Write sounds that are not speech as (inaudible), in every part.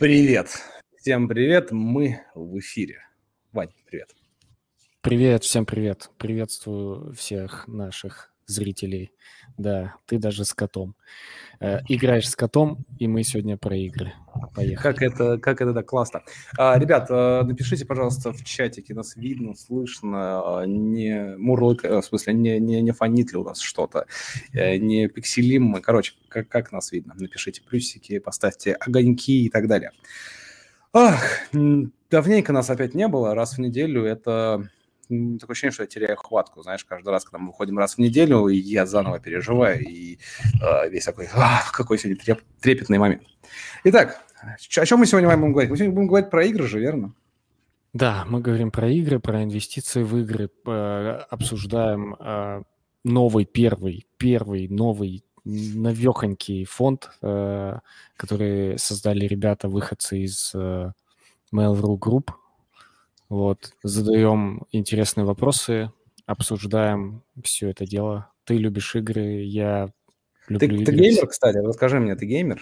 Привет. Всем привет. Мы в эфире. Вань, привет. Привет, всем привет. Приветствую всех наших зрителей. Да, ты даже с котом. Э, играешь с котом, и мы сегодня про игры. Поехали. Как это, как это да, классно. А, ребят, э, напишите, пожалуйста, в чатике, нас видно, слышно, не мурлык, э, в смысле, не, не, не фонит ли у нас что-то, э, не пикселим мы. Короче, как, как нас видно? Напишите плюсики, поставьте огоньки и так далее. Ах, давненько нас опять не было, раз в неделю это такое ощущение, что я теряю хватку, знаешь, каждый раз, когда мы выходим раз в неделю, и я заново переживаю, и э, весь такой, а, какой сегодня треп, трепетный момент. Итак, о чем мы сегодня будем говорить? Мы сегодня будем говорить про игры же, верно? Да, мы говорим про игры, про инвестиции в игры, обсуждаем э, новый, первый, первый, новый навехонький фонд, э, который создали ребята, выходцы из э, Mail.ru Group, вот, задаем интересные вопросы, обсуждаем все это дело. Ты любишь игры, я люблю ты, игры. Ты геймер, кстати, расскажи мне, ты геймер?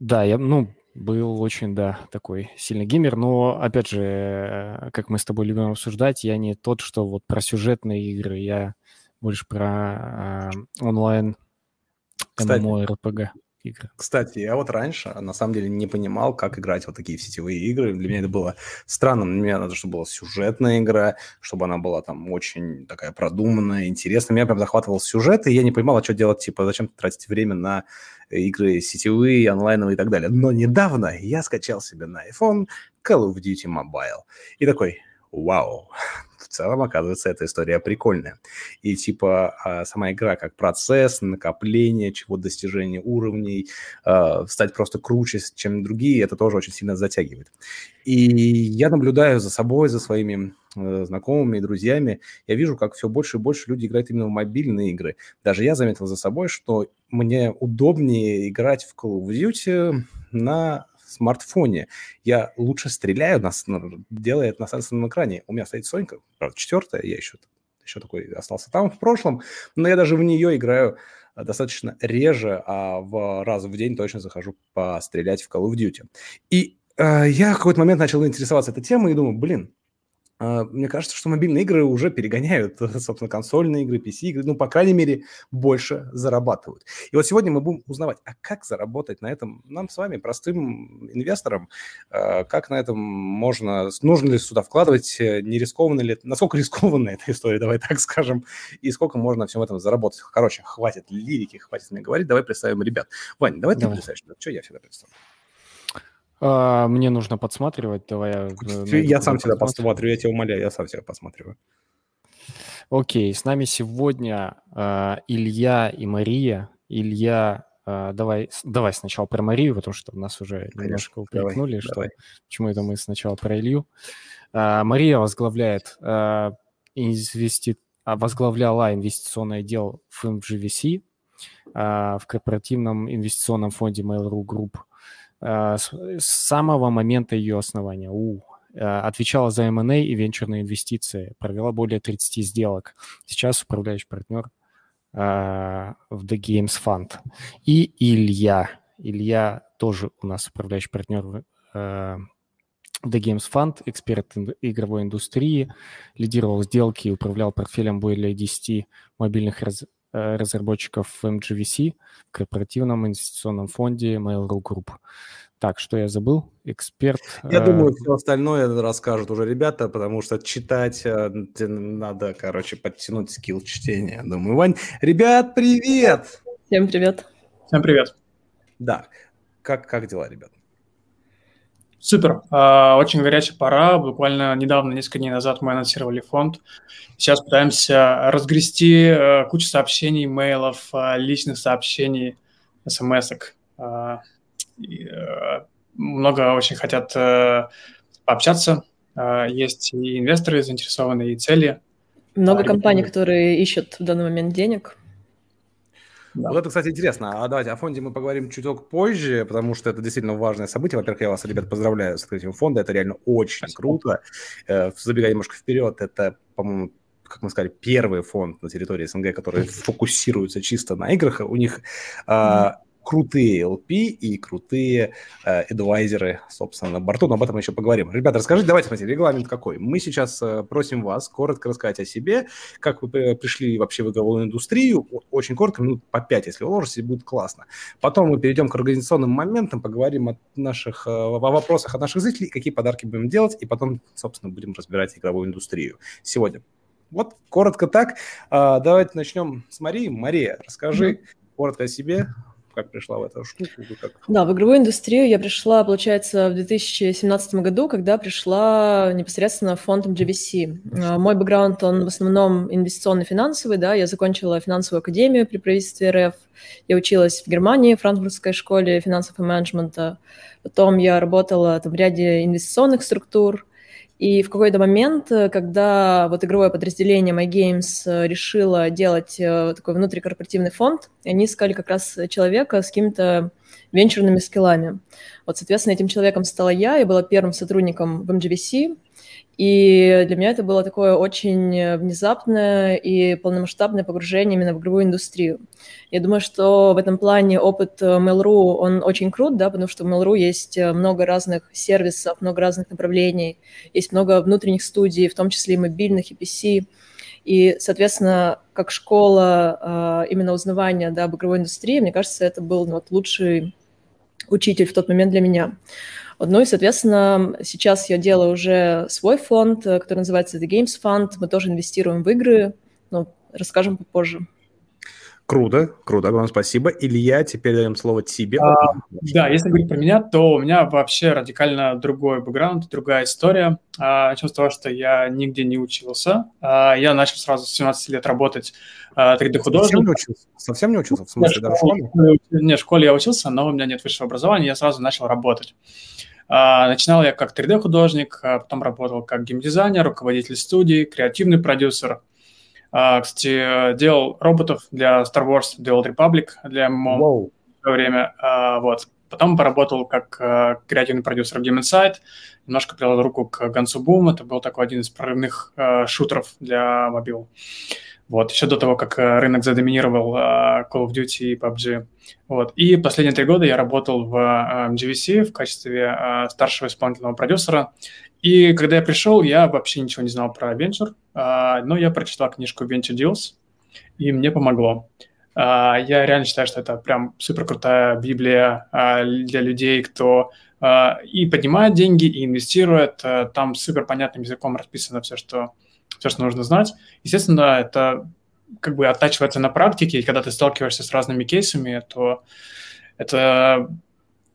Да, я, ну, был очень, да, такой сильный геймер, но, опять же, э, как мы с тобой любим обсуждать, я не тот, что вот про сюжетные игры, я больше про э, онлайн MMORPG игры. Кстати, я вот раньше, на самом деле, не понимал, как играть вот такие в сетевые игры. Для меня это было странно. Для меня надо, чтобы была сюжетная игра, чтобы она была там очень такая продуманная, интересная. Меня прям захватывал сюжет, и я не понимал, а что делать, типа, зачем тратить время на игры сетевые, онлайновые и так далее. Но недавно я скачал себе на iPhone Call of Duty Mobile. И такой, вау, (laughs) целом, оказывается, эта история прикольная. И типа а, сама игра как процесс, накопление чего достижения уровней, а, стать просто круче, чем другие, это тоже очень сильно затягивает. И я наблюдаю за собой, за своими э, знакомыми друзьями, я вижу, как все больше и больше люди играют именно в мобильные игры. Даже я заметил за собой, что мне удобнее играть в Call of Duty на смартфоне. Я лучше стреляю, на, делая это на сенсорном экране. У меня стоит Сонька, правда, четвертая, я еще, еще такой остался там в прошлом, но я даже в нее играю э, достаточно реже, а в раз в день точно захожу пострелять в Call of Duty. И э, я в какой-то момент начал интересоваться этой темой и думаю, блин, мне кажется, что мобильные игры уже перегоняют, (laughs) собственно, консольные игры, PC-игры, ну, по крайней мере, больше зарабатывают. И вот сегодня мы будем узнавать, а как заработать на этом нам с вами, простым инвесторам, а, как на этом можно, нужно ли сюда вкладывать, э, не рискованно ли, насколько (laughs) рискованна эта история, давай так скажем, и сколько можно всем этом заработать. Короче, хватит лирики, хватит мне говорить, давай представим ребят. Вань, давай, давай. ты представишь, что я всегда представлю. А, мне нужно подсматривать, давай я... Э, я сам тебя посмотрю, я тебя умоляю, я сам тебя посматриваю. Окей, с нами сегодня э, Илья и Мария. Илья, э, давай, давай сначала про Марию, потому что нас уже Конечно, немножко упрекнули, что давай. почему это мы сначала про Илью. Э, Мария возглавляет э, инвести... возглавляла инвестиционный отдел в MGVC э, в корпоративном инвестиционном фонде Mail.ru Group – с самого момента ее основания. У, э, отвечала за M&A и венчурные инвестиции, провела более 30 сделок. Сейчас управляющий партнер в The Games Fund. И Илья. Илья тоже у нас управляющий партнер в The Games Fund, эксперт игровой индустрии, лидировал сделки и управлял портфелем более 10 мобильных раз, разработчиков в MGVC, в корпоративном инвестиционном фонде Mail.ru Group. Так, что я забыл? Эксперт. Я э... думаю, все остальное расскажут уже ребята, потому что читать э, надо, короче, подтянуть скилл чтения. Думаю, Вань, ребят, привет! Всем привет. Всем привет. Да, как, как дела, ребят? Супер. А, очень горячая пора. Буквально недавно, несколько дней назад мы анонсировали фонд. Сейчас пытаемся разгрести э, кучу сообщений, мейлов, э, личных сообщений, смс-ок. А, много очень хотят пообщаться. А, есть и инвесторы заинтересованные, и цели. Много компаний, которые ищут в данный момент денег. Да. Вот это, кстати, интересно. А давайте о фонде мы поговорим чуток позже, потому что это действительно важное событие. Во-первых, я вас, ребят, поздравляю с открытием фонда. Это реально очень Спасибо. круто. Э, забегая немножко вперед, это, по-моему, как мы сказали, первый фонд на территории СНГ, который фокусируется чисто на играх. У них mm-hmm крутые LP и крутые э, адвайзеры, собственно, на борту, но об этом еще поговорим. Ребята, расскажите, давайте, смотрите, регламент какой. Мы сейчас э, просим вас коротко рассказать о себе, как вы пришли вообще в игровую индустрию, очень коротко, минут по пять, если уложитесь, будет классно. Потом мы перейдем к организационным моментам, поговорим о наших, э, о вопросах от наших зрителей, какие подарки будем делать, и потом, собственно, будем разбирать игровую индустрию сегодня. Вот коротко так. А, давайте начнем с Марии. Мария, расскажи mm-hmm. коротко о себе, как пришла в эту штуку? Как... Да, в игровую индустрию я пришла, получается, в 2017 году, когда пришла непосредственно фондом GVC. А, мой бэкграунд, он в основном инвестиционный финансовый, да, я закончила финансовую академию при правительстве РФ, я училась в Германии, в франкфуртской школе финансов и менеджмента, потом я работала там, в ряде инвестиционных структур, и в какой-то момент, э, когда вот игровое подразделение MyGames э, решило делать э, такой внутрикорпоративный фонд, они искали как раз человека с какими-то венчурными скиллами. Вот, соответственно, этим человеком стала я, я была первым сотрудником в MGVC, и для меня это было такое очень внезапное и полномасштабное погружение именно в игровую индустрию. Я думаю, что в этом плане опыт Mail.ru, он очень крут, да, потому что в Mail.ru есть много разных сервисов, много разных направлений, есть много внутренних студий, в том числе и мобильных, и PC. И, соответственно, как школа именно узнавания да, об игровой индустрии, мне кажется, это был ну, вот, лучший учитель в тот момент для меня. Ну и, соответственно, сейчас я делаю уже свой фонд, э, который называется The Games Fund. Мы тоже инвестируем в игры, но расскажем попозже. Круто, круто, огромное спасибо. Илья, теперь даем слово тебе. А, да, если говорить про меня, то у меня вообще радикально другой бэкграунд, другая история. А, начнем с того, что я нигде не учился. А, я начал сразу с 17 лет работать 3D-художником. Совсем не учился? Совсем не учился? В смысле, даже в школе? Нет, в школе я учился, но у меня нет высшего образования, я сразу начал работать. А, начинал я как 3D-художник, а потом работал как геймдизайнер, руководитель студии, креативный продюсер. А, кстати, делал роботов для Star Wars The Old Republic, для MMO wow. в свое время. Вот. Потом поработал как креативный продюсер в Game Insight, немножко приложил руку к Guns Boom, это был такой один из прорывных шутеров для мобил. Вот, еще до того, как рынок задоминировал Call of Duty и PUBG. Вот. И последние три года я работал в э, в качестве э, старшего исполнительного продюсера. И когда я пришел, я вообще ничего не знал про венчур, э, но я прочитал книжку Venture Deals, и мне помогло. Я реально считаю, что это прям супер крутая библия для людей, кто и поднимает деньги, и инвестирует. Там супер понятным языком расписано все, что, все, что нужно знать. Естественно, это как бы оттачивается на практике, и когда ты сталкиваешься с разными кейсами, то это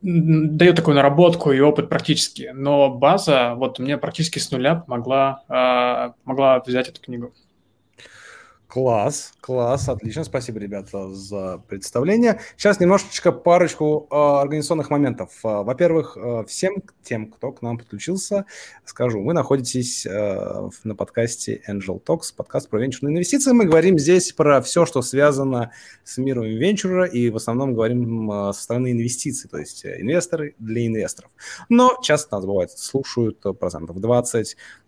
дает такую наработку и опыт практически. Но база, вот мне практически с нуля помогла, э, помогла взять эту книгу. Класс, класс, отлично, спасибо, ребята, за представление. Сейчас немножечко парочку э, организационных моментов. Э, во-первых, э, всем тем, кто к нам подключился, скажу, вы находитесь э, на подкасте Angel Talks, подкаст про венчурные инвестиции. Мы говорим здесь про все, что связано с миром венчура, и в основном говорим э, со стороны инвестиций, то есть инвесторы для инвесторов. Но часто нас бывает слушают процентов 20, Э,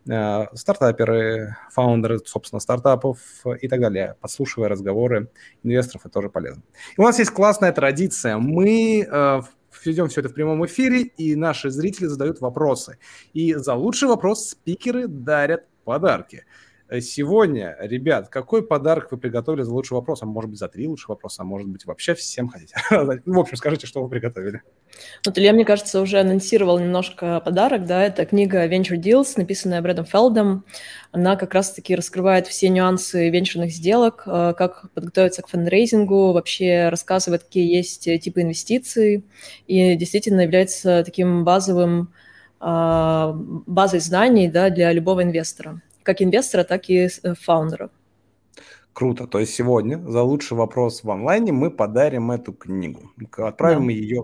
стартаперы, фаундеры, собственно, стартапов и так далее, подслушивая разговоры инвесторов, это тоже полезно. И у нас есть классная традиция. Мы э, ведем все это в прямом эфире, и наши зрители задают вопросы. И за лучший вопрос спикеры дарят подарки. Э, сегодня, ребят, какой подарок вы приготовили за лучший вопрос? А может быть, за три лучших вопроса, а может быть, вообще всем хотите? (laughs) Ну, в общем, скажите, что вы приготовили. Вот Илья, мне кажется, уже анонсировал немножко подарок, да, это книга Venture Deals, написанная Брэдом Фелдом. Она как раз-таки раскрывает все нюансы венчурных сделок, э, как подготовиться к фандрейзингу, вообще рассказывает, какие есть типы инвестиций, и действительно является таким базовым а, базой знаний да, для любого инвестора как инвестора, так и э, фаундера. Круто. То есть сегодня за лучший вопрос в онлайне мы подарим эту книгу. Отправим да. ее...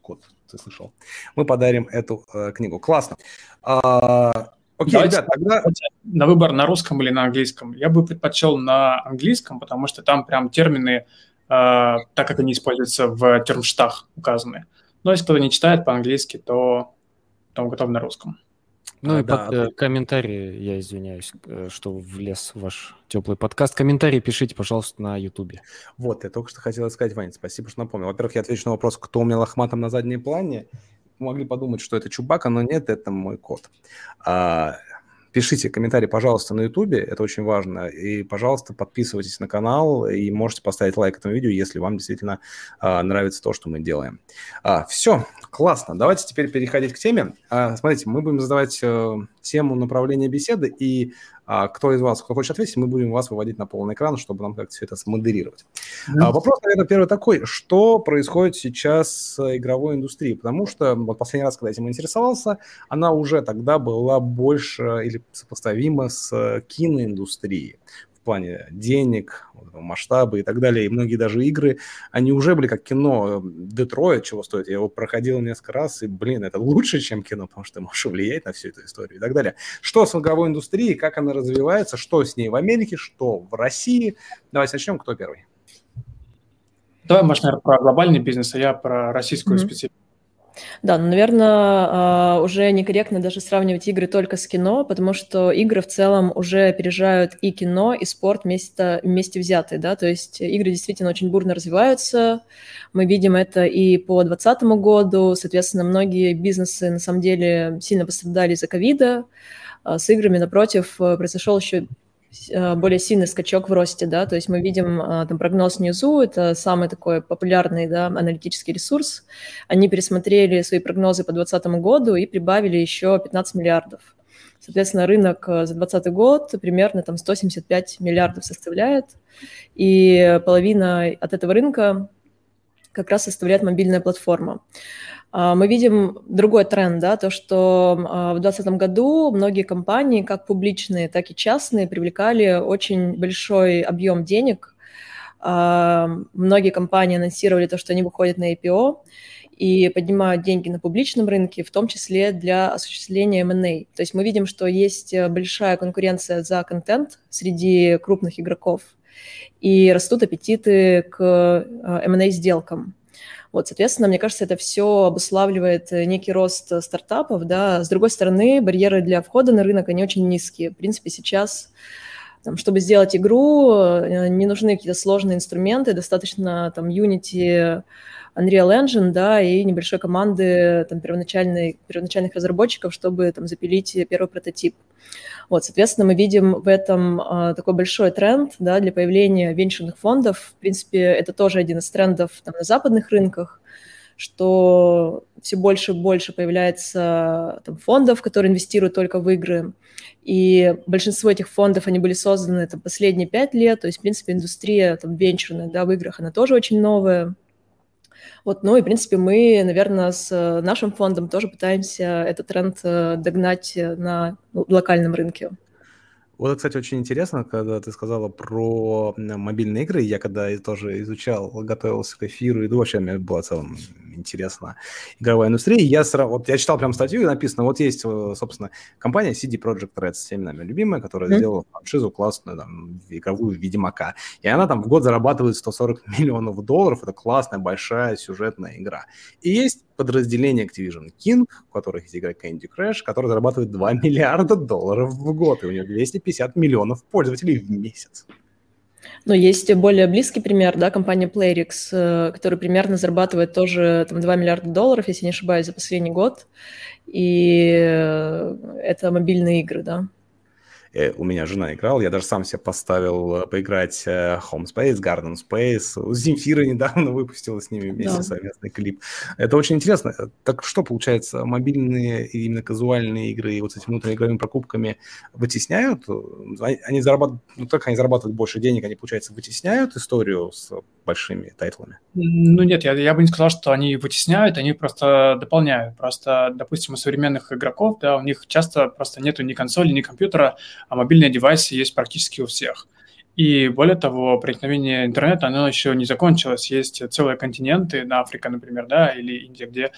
Код, ты слышал. Мы подарим эту э, книгу. Классно. А, окей, Давайте ребят, тогда... На выбор на русском или на английском. Я бы предпочел на английском, потому что там прям термины, э, так как они используются в термштах указаны. Но если кто-то не читает по-английски, то, то он готов на русском. Ну а, и да. под, э, комментарии, я извиняюсь, э, что влез в ваш теплый подкаст. Комментарии пишите, пожалуйста, на Ютубе. Вот, я только что хотел сказать, Ваня, спасибо, что напомнил. Во-первых, я отвечу на вопрос, кто у меня лохматом на заднем плане. Могли подумать, что это Чубака, но нет, это мой кот. А, Пишите комментарии, пожалуйста, на YouTube, это очень важно. И, пожалуйста, подписывайтесь на канал и можете поставить лайк этому видео, если вам действительно а, нравится то, что мы делаем. А, все, классно. Давайте теперь переходить к теме. А, смотрите, мы будем задавать а, тему направления беседы, и кто из вас, кто хочет ответить, мы будем вас выводить на полный экран, чтобы нам как-то все это смодерировать. Mm-hmm. А, вопрос, наверное, первый такой. Что происходит сейчас с игровой индустрией? Потому что вот последний раз, когда этим интересовался, она уже тогда была больше или сопоставима с киноиндустрией в плане денег, масштаба и так далее. И многие даже игры, они уже были как кино. Детройт чего стоит. Я его проходил несколько раз, и, блин, это лучше, чем кино, потому что ты можешь влиять на всю эту историю и так далее. Что с игровой индустрией, как она развивается, что с ней в Америке, что в России. Давайте начнем. Кто первый? Давай, Маш, наверное, про глобальный бизнес, а я про российскую mm-hmm. специфику. Да, ну, наверное, а, уже некорректно даже сравнивать игры только с кино, потому что игры в целом уже опережают и кино, и спорт вместе, вместе взятые, да, то есть игры действительно очень бурно развиваются, мы видим это и по 2020 году, соответственно, многие бизнесы на самом деле сильно пострадали из-за ковида, а с играми, напротив, произошел еще более сильный скачок в росте, да, то есть мы видим э, там прогноз Ньюзу, это самый такой популярный, да, аналитический ресурс, они пересмотрели свои прогнозы по 2020 году и прибавили еще 15 миллиардов. Соответственно, рынок э, за 2020 год примерно там 175 миллиардов составляет, и половина от этого рынка как раз составляет мобильная платформа. А, мы видим другой тренд, да, то, что а, в 2020 году многие компании, как публичные, так и частные, привлекали очень большой объем денег. А, многие компании анонсировали то, что они выходят на IPO и поднимают деньги на публичном рынке, в том числе для осуществления M&A. То есть мы видим, что есть большая конкуренция за контент среди крупных игроков, и растут аппетиты к M&A-сделкам. Вот, соответственно, мне кажется, это все обуславливает э, некий рост э, стартапов, да. С другой стороны, барьеры для входа на рынок, они очень низкие. В принципе, сейчас там, чтобы сделать игру, э, не нужны какие-то сложные инструменты, достаточно там Unity, Unreal Engine, да, и небольшой команды там, первоначальных разработчиков, чтобы там запилить первый прототип. Вот, соответственно, мы видим в этом а, такой большой тренд да, для появления венчурных фондов. В принципе, это тоже один из трендов там, на западных рынках, что все больше и больше появляется там, фондов, которые инвестируют только в игры. И большинство этих фондов, они были созданы там, последние пять лет, то есть, в принципе, индустрия там, венчурная да, в играх, она тоже очень новая. Вот, ну и, в принципе, мы, наверное, с э, нашим фондом тоже пытаемся этот тренд э, догнать на локальном рынке. Вот, кстати, очень интересно, когда ты сказала про мобильные игры. Я когда тоже изучал, готовился к эфиру, и вообще мне было в целом интересно игровая индустрия. Я, сразу, вот, я читал прям статью, и написано, вот есть, э, собственно, компания CD Projekt Red, всеми нами любимая, которая mm-hmm. сделала франшизу классную, там, игровую Ведьмака. И она там в год зарабатывает 140 (laughs) миллионов долларов. Это классная, большая сюжетная игра. И есть подразделение Activision King, у которых есть игра Candy Crush, которая зарабатывает 2 (laughs) миллиарда долларов в год, и у нее 250 миллионов пользователей в месяц. Но есть более близкий пример, да, компания Playrix, э, которая примерно зарабатывает тоже там, 2 миллиарда долларов, если не ошибаюсь, за последний год. И э, это мобильные игры, да. Э, у меня жена играла, я даже сам себе поставил э, поиграть э, Home Space, Garden Space. Земфира недавно (laughs) выпустила с ними вместе да. совместный клип. Это очень интересно. Так что, получается, мобильные и именно казуальные игры вот с этими внутриигровыми покупками вытесняют? Они зарабатывают, ну, как они зарабатывают больше денег, они, получается, вытесняют историю с большими тайтлами? Ну нет, я, я бы не сказал, что они вытесняют, они просто дополняют. Просто, допустим, у современных игроков, да, у них часто просто нету ни консоли, ни компьютера, а мобильные девайсы есть практически у всех. И более того, проникновение интернета, оно еще не закончилось. Есть целые континенты, на Африка, например, да, или Индия, где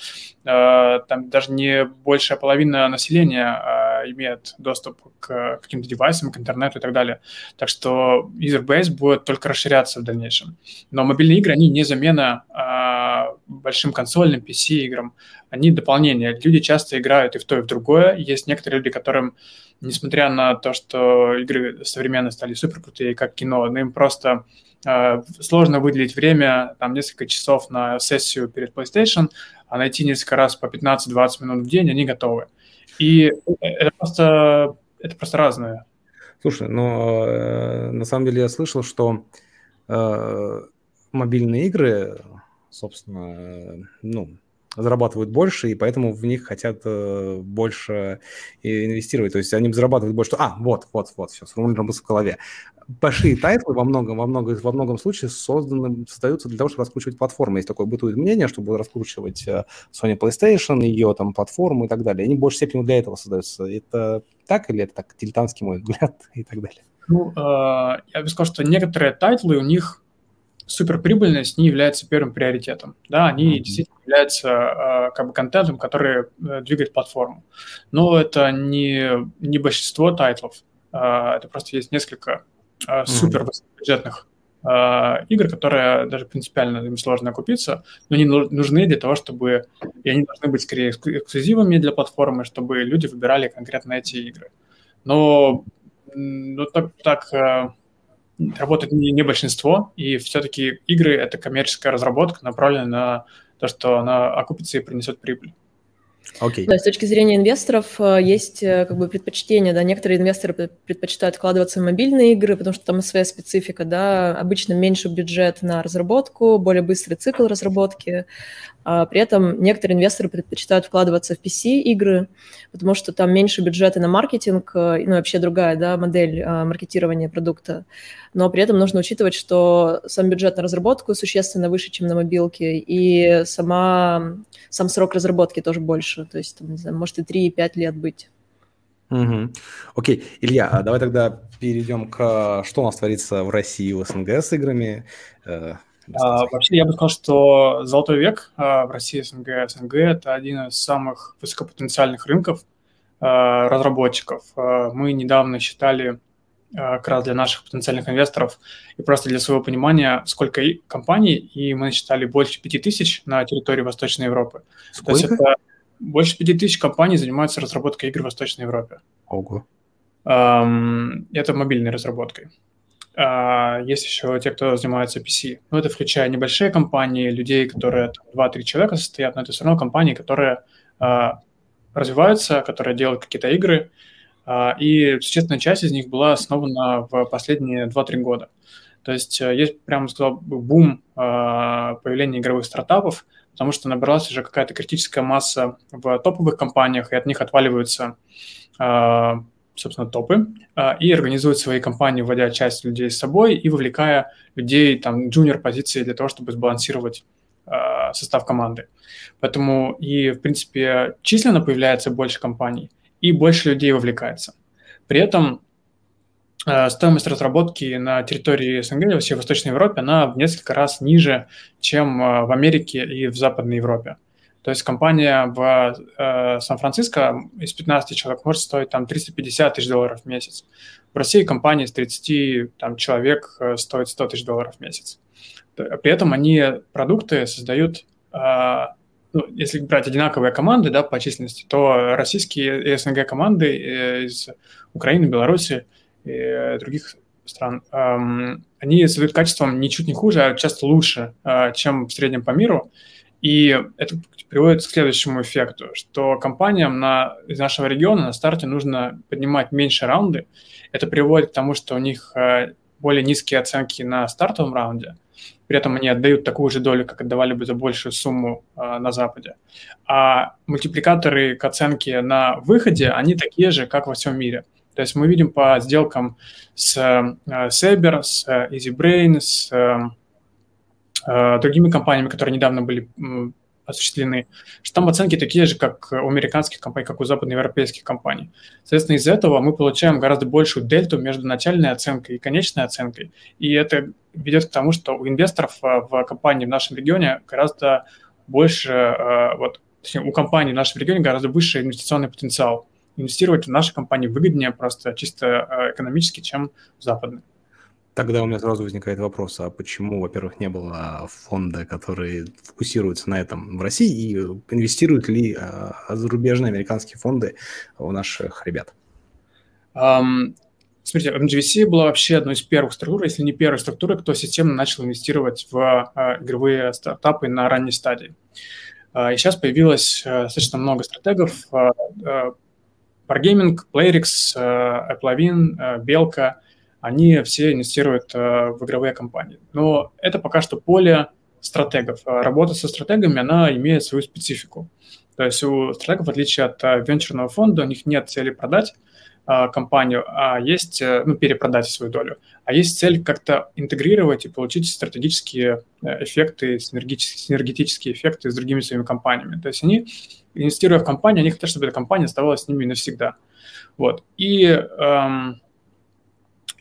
э, там даже не большая половина населения э, имеет доступ к каким-то девайсам, к интернету и так далее. Так что user будет только расширяться в дальнейшем. Но мобильные игры, они не замена э, большим консольным PC-играм, они дополнение. Люди часто играют и в то, и в другое. Есть некоторые люди, которым, несмотря на то, что игры современные стали супер крутые, как кино, но им просто э, сложно выделить время, там, несколько часов на сессию перед PlayStation, а найти несколько раз по 15-20 минут в день, они готовы. И это просто, это просто разное. Слушай, но э, на самом деле я слышал, что э, мобильные игры, собственно, э, ну, зарабатывают больше, и поэтому в них хотят э, больше инвестировать. То есть они зарабатывают больше. А, вот, вот, вот, все, сформулировано в голове. Большие title ы во многом, во многом, во многом случае созданы, создаются для того, чтобы раскручивать платформы. Есть такое бытует мнение, чтобы раскручивать э, Sony PlayStation, ее там платформу и так далее. Они в большей степени для этого создаются. Это так или это так дилетантский мой (laughs) взгляд и так далее? Ну, э, я бы сказал, что некоторые title ы у них суперприбыльность не является первым приоритетом. Да, они mm-hmm. действительно являются э, как бы контентом, который э, двигает платформу. Но это не, не большинство title ов. Э, это просто есть несколько э, супер высокобюджетных игр, которые даже принципиально им сложно окупиться, но они нужны для того, чтобы... И они должны быть скорее эксклюзивами для платформы, чтобы люди выбирали конкретно эти игры. Но ну, так, так э, работает не, не большинство, и все-таки игры — это коммерческая разработка, направленная на то, что она окупится и принесет прибыль. Okay. Да, с точки зрения инвесторов э, есть э, как бы предпочтение, да, некоторые инвесторы предпочитают вкладываться в мобильные игры, потому что там своя специфика, да, обычно меньше бюджет на разработку, более быстрый цикл разработки, при этом некоторые инвесторы предпочитают вкладываться в PC-игры, потому что там меньше бюджета на маркетинг, э, ну, вообще другая да, модель а, маркетирования продукта. Но при этом нужно учитывать, что сам бюджет на разработку существенно выше, чем на мобилке, и сама, сам срок разработки тоже больше, то есть, там, не знаю, может и 3-5 лет быть. Угу. Окей, Илья, а давай тогда перейдем к что у нас творится в России в СНГ с играми. А, вообще, я бы сказал, что золотой век а, в России, СНГ, СНГ – это один из самых высокопотенциальных рынков а, разработчиков. А, мы недавно считали а, как раз для наших потенциальных инвесторов и просто для своего понимания, сколько компаний, и мы насчитали больше 5000 на территории Восточной Европы. Сколько? То есть это больше 5000 компаний занимаются разработкой игр в Восточной Европе. Ого. Это мобильной разработкой. А, есть еще те, кто занимается PC. Ну, это включая небольшие компании, людей, которые 2-3 человека состоят, но это все равно компании, которые а, развиваются, которые делают какие-то игры, а, и существенная часть из них была основана в последние 2-3 года. То есть э, есть, прямо сказал, бум появления игровых стартапов, потому что набралась уже какая-то критическая масса в топовых компаниях, и от них отваливаются собственно, топы, а, и организуют свои компании, вводя часть людей с собой и вовлекая людей, там, джуниор-позиции для того, чтобы сбалансировать а, состав команды. Поэтому и, в принципе, численно появляется больше компаний, и больше людей вовлекается. При этом а, стоимость разработки на территории СНГ, вообще в Восточной Европе, она в несколько раз ниже, чем в Америке и в Западной Европе. То есть компания в э, Сан-Франциско из 15 человек может стоить там 350 тысяч долларов в месяц. В России компания из 30 там, человек э, стоит 100 тысяч долларов в месяц. При этом они продукты создают, э, ну, если брать одинаковые команды да, по численности, то российские СНГ команды э, из Украины, Беларуси и других стран, эм, они создают качеством ничуть не хуже, а часто лучше, э, чем в среднем по миру. И это приводит к следующему эффекту, что компаниям на, из нашего региона на старте нужно поднимать меньше раунды. Это приводит к тому, что у них э, более низкие оценки на стартовом раунде, при этом они отдают такую же долю, как отдавали бы за большую сумму э, на Западе. А мультипликаторы к оценке на выходе, они такие же, как во всем мире. То есть мы видим по сделкам с э, Saber, с EasyBrain, с э, другими компаниями, которые недавно были осуществлены, что там оценки такие же, как у американских компаний, как у западноевропейских компаний. Соответственно, из этого мы получаем гораздо большую дельту между начальной оценкой и конечной оценкой. И это ведет к тому, что у инвесторов э, в компании в нашем регионе гораздо больше, э, вот, точнее, у компании в нашем регионе гораздо выше инвестиционный потенциал. Инвестировать в наши компании выгоднее просто чисто э, экономически, чем в западные. Тогда у меня сразу возникает вопрос, а почему, во-первых, не было фонда, который фокусируется на этом в России, и инвестируют ли а, зарубежные американские фонды у наших ребят? Um, смотрите, MGVC была вообще одной из первых структур, если не первой структурой, кто системно начал инвестировать в uh, игровые стартапы на ранней стадии. Uh, и сейчас появилось uh, достаточно много стратегов. Wargaming, Playrix, Applavin, Белка – они все инвестируют э, в игровые компании. Но это пока что поле стратегов. А работа со стратегами, она имеет свою специфику. То есть у стратегов, в отличие от э, венчурного фонда, у них нет цели продать компанию, а есть, э, ну, перепродать свою долю, а есть цель как-то интегрировать и получить стратегические эффекты, синергетические эффекты с другими своими компаниями. То есть они, инвестируя в компанию, они хотят, чтобы эта компания оставалась с ними навсегда. Вот. И эм,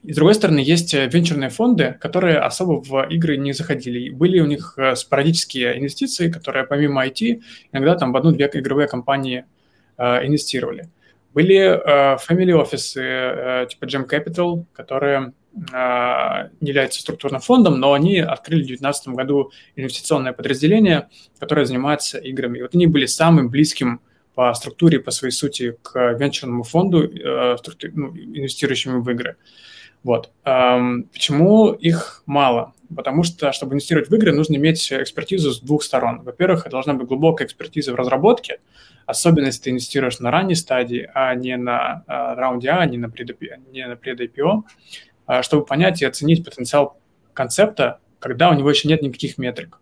и с другой стороны, есть э, венчурные фонды, которые особо в игры не заходили. Были у них э, спорадические инвестиции, которые помимо IT иногда там в одну-две игровые компании э, инвестировали. Были э, family офисы э, типа Gem Capital, которые э, не являются структурным фондом, но они открыли в 2019 году инвестиционное подразделение, которое занимается играми. И вот они были самым близким по структуре, по своей сути, к венчурному фонду, э, ну, инвестирующему в игры. Вот. Почему их мало? Потому что, чтобы инвестировать в игры, нужно иметь экспертизу с двух сторон. Во-первых, должна быть глубокая экспертиза в разработке, особенно если ты инвестируешь на ранней стадии, а не на а, раунде А, не на пред-IPO, а, чтобы понять и оценить потенциал концепта, когда у него еще нет никаких метрик.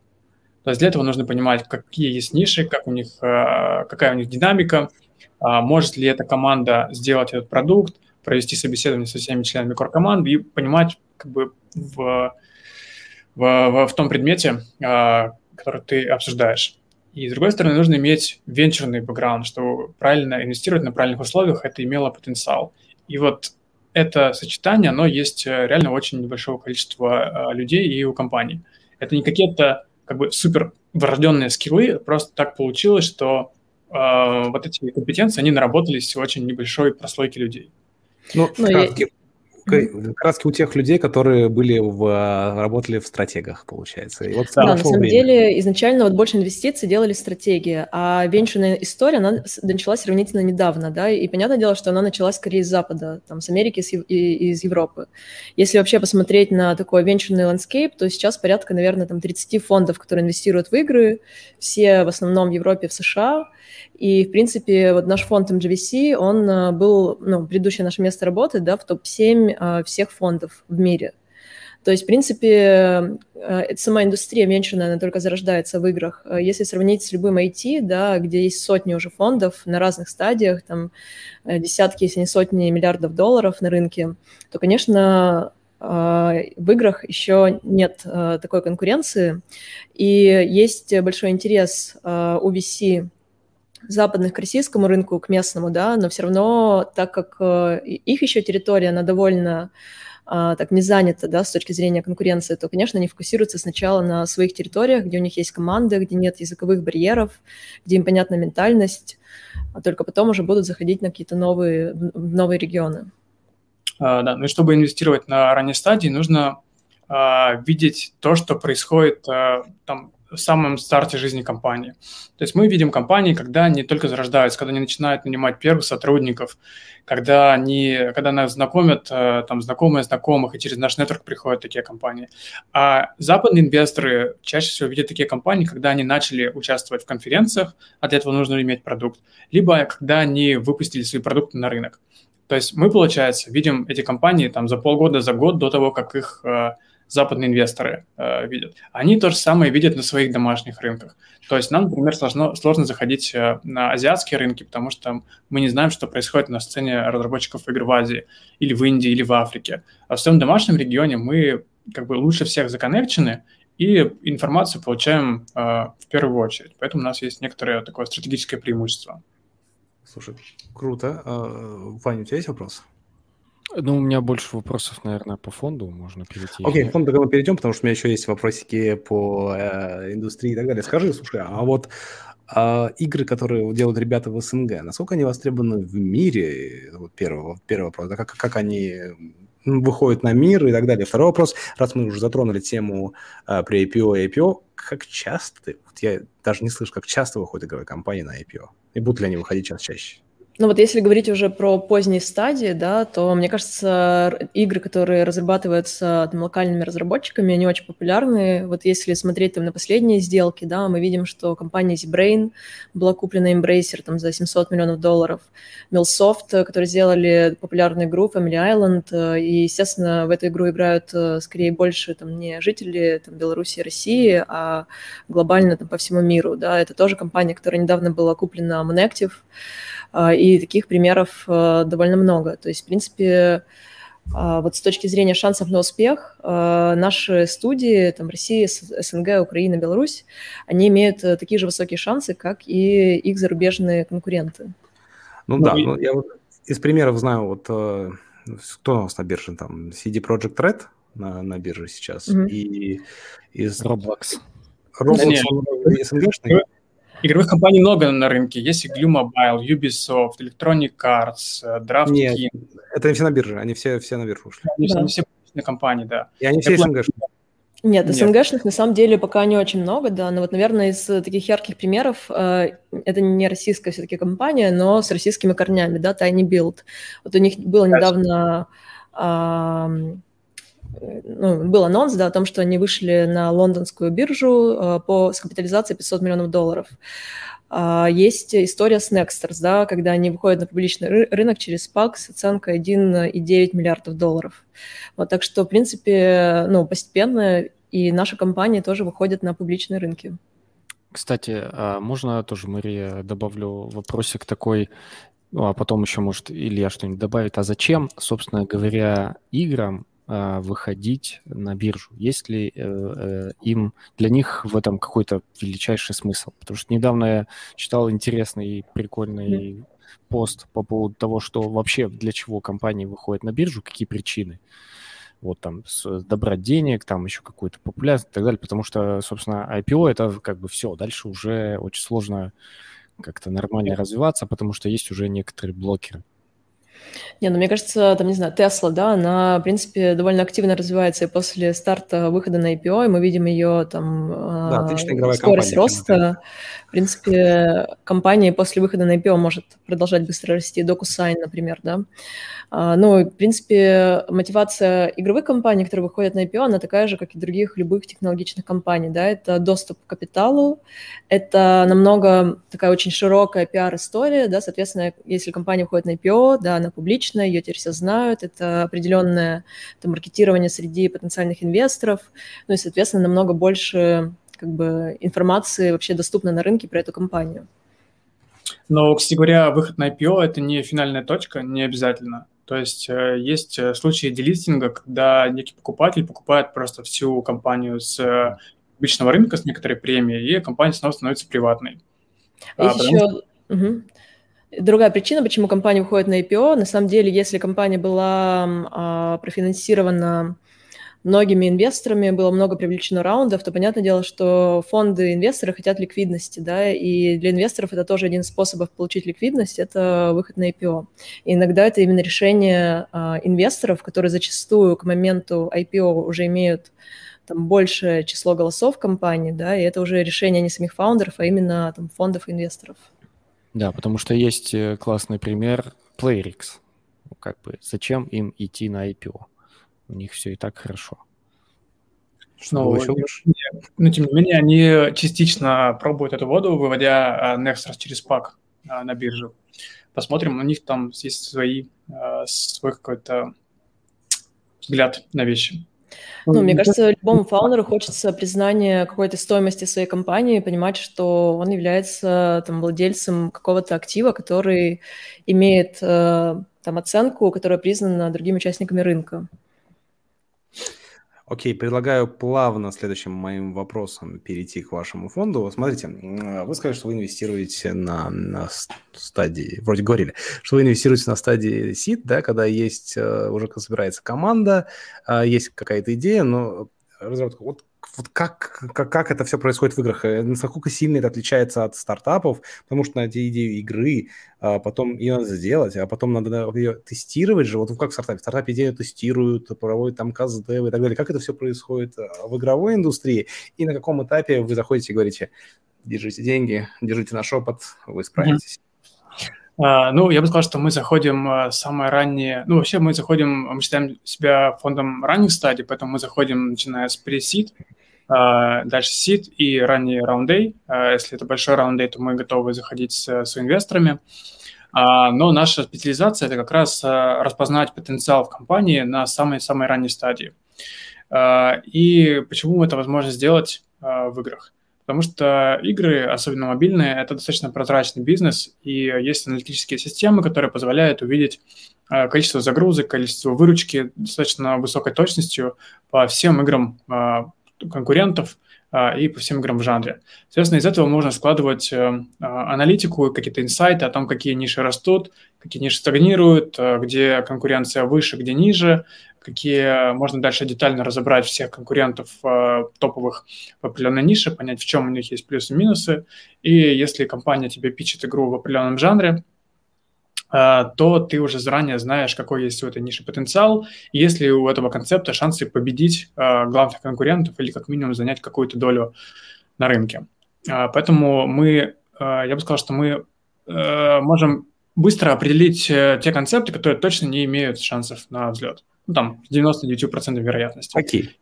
То есть для этого нужно понимать, какие есть ниши, как у них, а, какая у них динамика, может ли эта команда сделать этот продукт, провести собеседование со всеми членами кор-команды и понимать как бы в, в, в, в том предмете, а, который ты обсуждаешь. И, с другой стороны, нужно иметь венчурный бэкграунд, чтобы правильно инвестировать на правильных условиях, это имело потенциал. И вот это сочетание, оно есть э, реально очень небольшого количества а, людей и у компаний. Это не какие-то как бы супер врожденные скиллы, просто так получилось, что э, вот эти компетенции, они наработались в очень небольшой прослойке людей. Ну, Но вкратке, я... краски у тех людей, которые были в, работали в стратегах, получается. И вот да, на самом время. деле изначально вот больше инвестиций делали стратегии, а венчурная история, она началась сравнительно недавно, да, и понятное дело, что она началась скорее из Запада, там, с Америки и из Европы. Если вообще посмотреть на такой венчурный landscape, то сейчас порядка, наверное, там 30 фондов, которые инвестируют в игры, все в основном в Европе, в США, и, в принципе, вот наш фонд MGVC, он э, был, ну, предыдущее наше место работы, да, в топ-7 э, всех фондов в мире. То есть, в принципе, э, сама индустрия венчурная, она только зарождается в играх. Если сравнить с любым IT, да, где есть сотни уже фондов на разных стадиях, там десятки, если не сотни миллиардов долларов на рынке, то, конечно, в играх еще нет такой конкуренции, и есть большой интерес у VC западных к российскому рынку, к местному, да, но все равно, так как э, их еще территория, она довольно а, так не занята, да, с точки зрения конкуренции, то, конечно, они фокусируются сначала на своих территориях, где у них есть команды, где нет языковых барьеров, где им понятна ментальность, а только потом уже будут заходить на какие-то новые, новые регионы. А, да, ну и чтобы инвестировать на ранней стадии, нужно а, видеть то, что происходит а, там в самом старте жизни компании. То есть мы видим компании, когда они только зарождаются, когда они начинают нанимать первых сотрудников, когда они, когда нас знакомят, э, там, знакомые знакомых, и через наш нетворк приходят такие компании. А западные инвесторы чаще всего видят такие компании, когда они начали участвовать в конференциях, а для этого нужно иметь продукт, либо когда они выпустили свои продукты на рынок. То есть мы, получается, видим эти компании там за полгода, за год до того, как их э, западные инвесторы э, видят. Они то же самое видят на своих домашних рынках. То есть нам, например, сложно, сложно заходить э, на азиатские рынки, потому что мы не знаем, что происходит на сцене разработчиков игр в Азии или в Индии, или в Африке. А в своем домашнем регионе мы как бы лучше всех законнекчены, и информацию получаем э, в первую очередь. Поэтому у нас есть некоторое такое стратегическое преимущество. Слушай, круто. А, Ваня, у тебя есть вопрос? Ну, у меня больше вопросов, наверное, по фонду можно перейти. Окей, фонд мы перейдем, потому что у меня еще есть вопросики по э, индустрии и так далее. Скажи, слушай, а вот э, игры, которые делают ребята в СНГ, насколько они востребованы в мире? Вот первый, первый вопрос. Да, как, как они выходит на мир и так далее. Второй вопрос, раз мы уже затронули тему а, при IPO и IPO, как часто, вот я даже не слышу, как часто выходит игровая компания на IPO? И будут ли они выходить сейчас чаще? Ну вот если говорить уже про поздние стадии, да, то, мне кажется, игры, которые разрабатываются там, локальными разработчиками, они очень популярны. Вот если смотреть там на последние сделки, да, мы видим, что компания ZBrain была куплена Embracer там за 700 миллионов долларов, Millsoft, которые сделали популярную игру Family Island, и, естественно, в эту игру играют э, скорее больше там не жители там, Беларуси и России, а глобально там по всему миру, да, это тоже компания, которая недавно была куплена Monactive, и таких примеров а, довольно много. То есть, в принципе, а, вот с точки зрения шансов на успех, наши студии, там, Россия, СНГ, Украина, Беларусь, они имеют э, такие же высокие шансы, как и их зарубежные конкуренты. Ну, ну да, и... ну, я вот из примеров знаю, вот э, кто у нас на бирже, там, CD Project Red на, на бирже сейчас, mm-hmm. и из... Roblox. Roblox, да СНГшный? Игровых компаний много на рынке. Есть и Glue Mobile, Ubisoft, Electronic Arts, э, DraftKings. Нет, это не все на бирже, они все, все на биржу ушли. Они, да. они все на компании, да. И они все СНГшные. Нет, Нет, СНГшных на самом деле пока не очень много, да, но вот, наверное, из таких ярких примеров э, это не российская все-таки компания, но с российскими корнями, да, Tiny Build. Вот у них было недавно э, ну, был анонс да, о том, что они вышли на лондонскую биржу э, по, с капитализацией 500 миллионов долларов. А, есть история с Nexters, да, когда они выходят на публичный рынок через SPAC с оценкой 1,9 миллиардов долларов. Вот, так что, в принципе, ну, постепенно и наши компании тоже выходят на публичные рынки. Кстати, а можно тоже, Мария, добавлю вопросик такой, ну, а потом еще, может, Илья что-нибудь добавит. А зачем, собственно говоря, играм выходить на биржу? Есть ли э, э, им для них в этом какой-то величайший смысл? Потому что недавно я читал интересный и прикольный mm. пост по поводу того, что вообще для чего компании выходят на биржу, какие причины. Вот там добрать денег, там еще какую-то популярность и так далее, потому что, собственно, IPO это как бы все, дальше уже очень сложно как-то нормально развиваться, потому что есть уже некоторые блокеры. Не, ну мне кажется, там, не знаю, Тесла, да, она, в принципе, довольно активно развивается и после старта выхода на IPO, и мы видим ее там да, э, скорость компания, роста. В принципе, компания после выхода на IPO может продолжать быстро расти. DocuSign, например, да. А, ну, в принципе, мотивация игровых компаний, которые выходят на IPO, она такая же, как и других любых технологичных компаний, да, это доступ к капиталу, это намного такая очень широкая пиар-история, да, соответственно, если компания входит на IPO, да, она публичная, ее теперь все знают, это определенное там, маркетирование среди потенциальных инвесторов, ну и, соответственно, намного больше как бы информации вообще доступно на рынке про эту компанию. Но, кстати говоря, выход на IPO – это не финальная точка, не обязательно. То есть э, есть э, случаи делистинга, когда некий покупатель покупает просто всю компанию с э, обычного рынка с некоторой премией, и компания снова становится приватной. Есть а, еще... Угу. Другая причина, почему компания выходит на IPO, на самом деле, если компания была а, профинансирована многими инвесторами, было много привлечено раундов, то понятное дело, что фонды инвесторы хотят ликвидности, да, и для инвесторов это тоже один из способов получить ликвидность, это выход на IPO. И иногда это именно решение а, инвесторов, которые зачастую к моменту IPO уже имеют там большее число голосов компании, да, и это уже решение не самих фаундеров, а именно там фондов инвесторов. Да, потому что есть э, классный пример Playrix. Как бы зачем им идти на IPO? у них все и так хорошо. Что но, еще лучше? Но, тем не менее, они частично пробуют эту воду, выводя Nextras через пак на биржу. Посмотрим, у них там есть свои, а, свой какой-то взгляд на вещи. Ну, мне кажется, любому фаундеру хочется признания какой-то стоимости своей компании, понимать, что он является там, владельцем какого-то актива, который имеет э, там, оценку, которая признана другими участниками рынка. Окей, предлагаю плавно следующим моим вопросом перейти к вашему фонду. Смотрите, вы сказали, что вы инвестируете на, на стадии, вроде говорили, что вы инвестируете на стадии seed, да, когда есть, э, уже собирается команда, а, есть какая-то идея, но разработка. Вот вот как, как, как это все происходит в играх, э, насколько сильно это отличается от стартапов, потому что на эти идеи игры, а потом ее надо сделать, а потом надо ее тестировать же, вот как в стартапе, в стартапе идею тестируют, проводят там казы и так далее, как это все происходит а, в игровой индустрии, и на каком этапе вы заходите и говорите, держите деньги, держите наш опыт, вы справитесь. Uh, ну, я бы сказал, что мы заходим uh, самое раннее... Ну, вообще мы заходим, мы считаем себя фондом ранних стадий, поэтому мы заходим, начиная с pre-seed, uh, дальше seed и ранний раундей. Если это большой раундей, то мы готовы заходить с, с инвесторами. Но наша специализация – это как раз распознать потенциал в компании на самой-самой ранней стадии. И почему это возможно сделать в играх? Потому что игры, особенно мобильные, это достаточно прозрачный бизнес, и есть аналитические системы, которые позволяют увидеть э, количество загрузок, количество выручки достаточно высокой точностью по всем играм э, конкурентов и по всем играм в жанре. Соответственно, из этого можно складывать аналитику, какие-то инсайты о том, какие ниши растут, какие ниши стагнируют, где конкуренция выше, где ниже, какие можно дальше детально разобрать всех конкурентов э, топовых в определенной нише, понять, в чем у них есть плюсы и минусы. И если компания тебе пичет игру в определенном жанре, э, то ты уже заранее знаешь, какой есть у этой ниши потенциал, и если у этого концепта шансы победить э, главных конкурентов или как минимум занять какую-то долю на рынке. Э, поэтому мы, я бы сказал, что мы можем быстро определить э, те концепты, которые точно не имеют шансов на взлет ну, там, с 99% вероятности. Окей.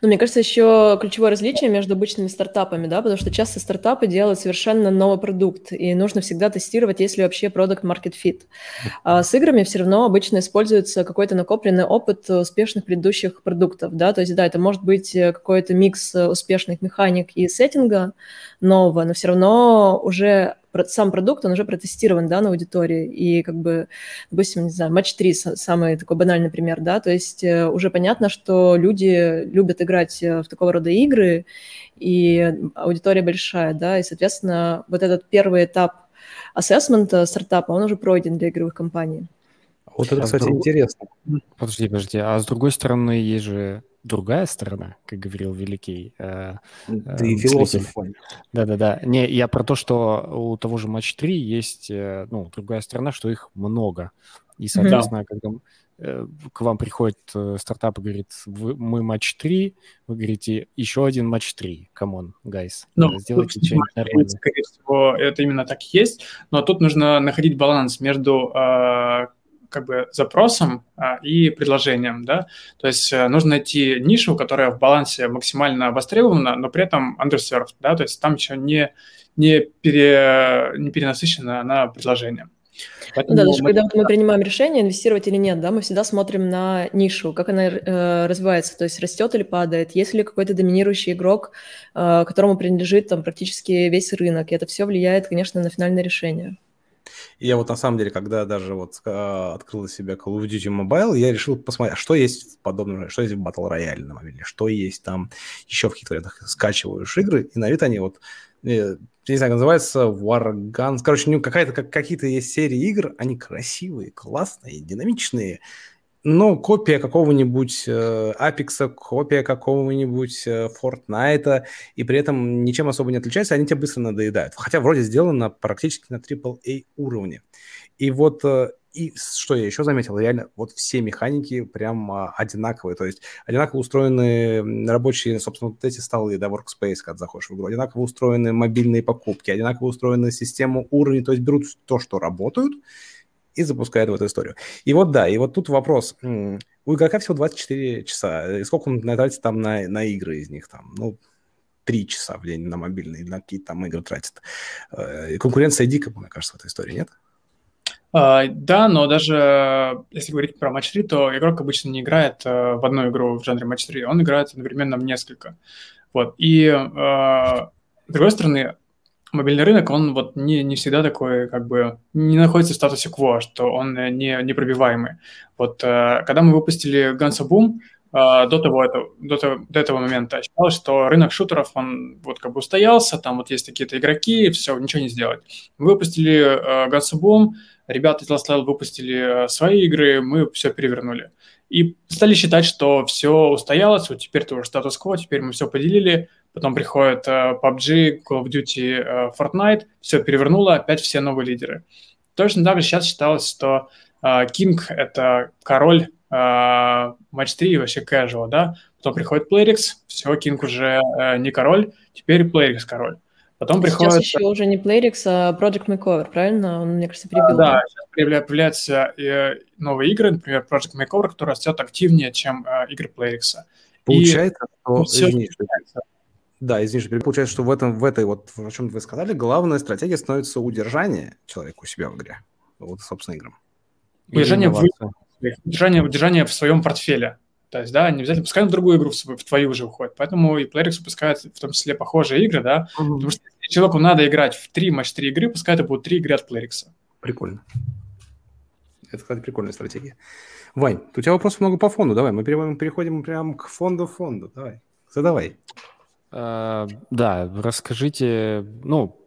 Ну, мне кажется, еще ключевое различие между обычными стартапами, да, потому что часто стартапы делают совершенно новый продукт, и нужно всегда тестировать, есть ли вообще продукт market fit. А с играми все равно обычно используется какой-то накопленный опыт успешных предыдущих продуктов, да, то есть, да, это может быть какой-то микс успешных механик и сеттинга нового, но все равно уже сам продукт, он уже протестирован, да, на аудитории, и как бы, допустим, не знаю, матч 3 самый такой банальный пример, да, то есть э, уже понятно, что люди любят играть э, в такого рода игры, и аудитория большая, да, и, соответственно, вот этот первый этап ассессмента стартапа, он уже пройден для игровых компаний. Вот это, а кстати, друг... интересно. Подожди, подожди. А с другой стороны, есть же другая сторона, как говорил великий. Э, Ты э, философ. Да-да-да. Не, я про то, что у того же Матч 3 есть, э, ну, другая сторона, что их много. И, соответственно, да. когда э, к вам приходит э, стартап и говорит, вы, мы матч 3, вы говорите, еще один матч 3, come on, guys, ну, сделайте что-нибудь нормальное. Скорее всего, это именно так и есть, но тут нужно находить баланс между э, как бы запросом а, и предложением, да, то есть а, нужно найти нишу, которая в балансе максимально востребована, но при этом underserved, да, то есть там еще не, не, пере, не перенасыщена она предложением. Поэтому да, даже мы... когда мы принимаем решение, инвестировать или нет, да, мы всегда смотрим на нишу, как она э, развивается, то есть растет или падает, есть ли какой-то доминирующий игрок, э, которому принадлежит там практически весь рынок, и это все влияет, конечно, на финальное решение. Я вот на самом деле, когда даже вот э, открыл для себя Call of Duty Mobile, я решил посмотреть, а что есть в подобном, что есть в Battle Royale на мобиле, что есть там еще в каких-то вариантах. Скачиваешь игры, и на вид они вот, э, не знаю, называется War Guns. Короче, ну, какая-то, как, какие-то есть серии игр, они красивые, классные, динамичные, ну, копия какого-нибудь э, Apex, копия какого-нибудь э, Fortnite, и при этом ничем особо не отличается, они тебе быстро надоедают. Хотя вроде сделано практически на AAA уровне. И вот, э, и что я еще заметил, реально, вот все механики прям э, одинаковые, то есть одинаково устроены рабочие, собственно, вот эти столы, да, Workspace, когда заходишь в игру, одинаково устроены мобильные покупки, одинаково устроены систему уровней, то есть берут то, что работают, и запускает в эту историю. И вот да, и вот тут вопрос. У игрока всего 24 часа. И сколько он тратит там на, на игры из них? Там, ну, 3 часа в день на мобильные, на какие-то там игры тратит. Э, и конкуренция дикая, мне кажется, в этой истории, нет? Uh, да, но даже если говорить про матч 3, то игрок обычно не играет uh, в одну игру в жанре матч 3, он играет одновременно в несколько. Вот. И uh, с другой стороны, мобильный рынок, он вот не, не всегда такой, как бы, не находится в статусе кво, что он не, непробиваемый. Вот э, когда мы выпустили Guns Boom, э, до того, это, до, того, до этого момента считалось, что рынок шутеров, он вот как бы устоялся, там вот есть какие-то игроки, все, ничего не сделать. Мы выпустили э, Guns Boom, ребята из Last Level выпустили свои игры, мы все перевернули. и стали считать, что все устоялось, вот теперь это уже статус-кво, теперь мы все поделили, потом приходит PUBG, Call of Duty, uh, Fortnite, все перевернуло, опять все новые лидеры. Точно так же сейчас считалось, что uh, King — это король матч 3 и вообще casual, да, потом приходит PlayRix, все, King уже не король, теперь PlayRix король. Потом сейчас приходит... еще уже не PlayRix, а Project Makeover, правильно? Он, мне кажется, перебил. Да, сейчас появляются э, новые игры, например, Project Makeover, который растет активнее, чем э, игры PlayRix. Получается, и... что... Все извини, да, извини, получается, что в, этом, в этой, вот, о чем вы сказали, главная стратегия становится удержание человека у себя в игре. Вот, собственно, играм. Удержание в, удержание, удержание в своем портфеле. То есть, да, не обязательно пускай на другую игру в, в твою уже уходит. Поэтому и PlayRix выпускает в том числе похожие игры, да, mm-hmm. потому что если человеку надо играть в три матч три игры, пускай это будут три игры от PlayRix. Прикольно. Это, кстати, прикольная стратегия. Вань, у тебя вопросов много по фонду. Давай, мы переходим, переходим прямо к фонду фонду. Давай, задавай. Uh, да, расскажите, ну,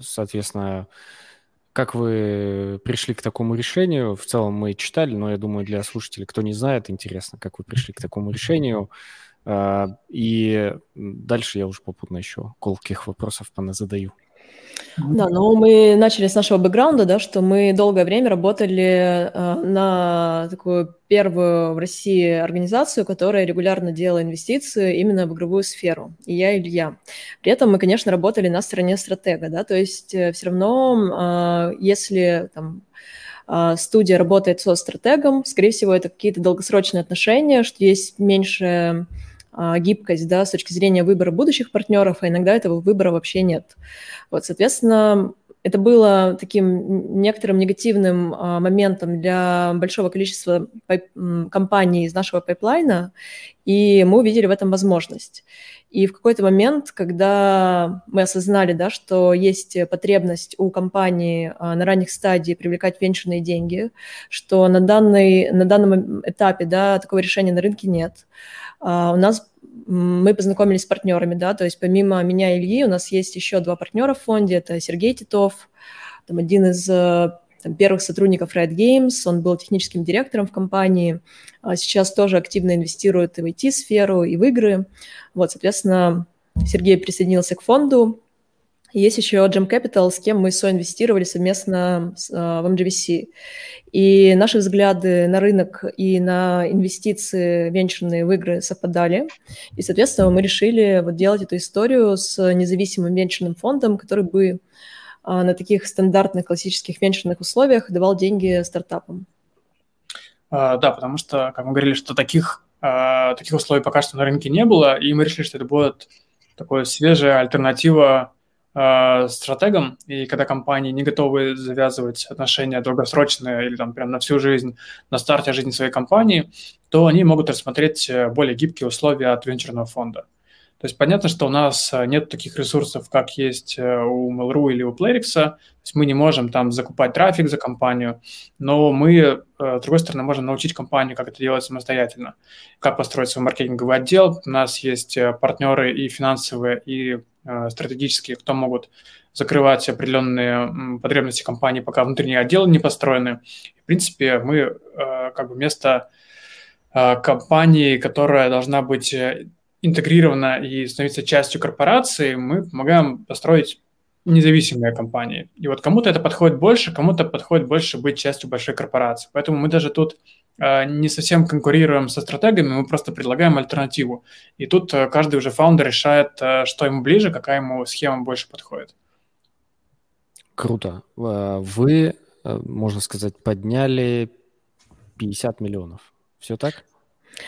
соответственно, как вы пришли к такому решению? В целом мы читали, но я думаю, для слушателей, кто не знает, интересно, как вы пришли к такому решению. А, и дальше я уже попутно еще колких вопросов задаю. Да, ну мы начали с нашего бэкграунда, да, что мы долгое время работали э, на такую первую в России организацию, которая регулярно делала инвестиции именно в игровую сферу. И я, Илья. При этом мы, конечно, работали на стороне стратега, да, то есть э, все равно, э, если там э, студия работает со стратегом, скорее всего, это какие-то долгосрочные отношения, что есть меньше гибкость да, с точки зрения выбора будущих партнеров, а иногда этого выбора вообще нет. Вот, соответственно, это было таким некоторым негативным а, моментом для большого количества компаний из нашего pipeline а, и мы увидели в этом возможность. И в какой-то момент, когда мы осознали, да, что есть потребность у компании а, на ранних стадиях привлекать венчурные деньги, что на, данный, на данном этапе да, такого решения на рынке нет, а, у нас мы познакомились с партнерами, да, то есть помимо меня и Ильи у нас есть еще два партнера в фонде, это Сергей Титов, там один из э, там, первых сотрудников Riot Games, он был техническим директором в компании, а сейчас тоже активно инвестирует и в IT-сферу, и в игры. Вот, соответственно, Сергей присоединился к фонду, есть еще Gem Capital, с кем мы соинвестировали совместно uh, в MGVC. И наши взгляды на рынок и на инвестиции венчурные в игры совпадали. И, соответственно, мы решили вот делать эту историю с независимым венчурным фондом, который бы uh, на таких стандартных классических венчурных условиях давал деньги стартапам. Uh, да, потому что, как мы говорили, что таких, таких условий пока что на рынке не было, и мы решили, что это будет такая свежая альтернатива стратегом, и когда компании не готовы завязывать отношения долгосрочные или там прям на всю жизнь, на старте жизни своей компании, то они могут рассмотреть э, более гибкие условия от венчурного фонда. То есть понятно, что у нас э, нет таких ресурсов, как есть э, у Mail.ru или у Playrix. То есть мы не можем там закупать трафик за компанию, но мы, с другой стороны, можем научить компанию, как это делать самостоятельно, как построить свой маркетинговый отдел. У нас есть партнеры и финансовые, и Э, стратегические, кто могут закрывать определенные потребности компании, пока внутренние отделы не построены. В принципе, мы э, как бы вместо э, компании, которая должна быть интегрирована и становиться частью корпорации, мы помогаем построить независимые компании. И вот кому-то это подходит больше, кому-то подходит больше быть частью большой корпорации. Поэтому мы даже тут Э, не совсем конкурируем со стратегами, мы просто предлагаем альтернативу. И тут э, каждый уже фаундер решает, э, что ему ближе, какая ему схема больше подходит. Круто. Вы, можно сказать, подняли 50 миллионов. Все так?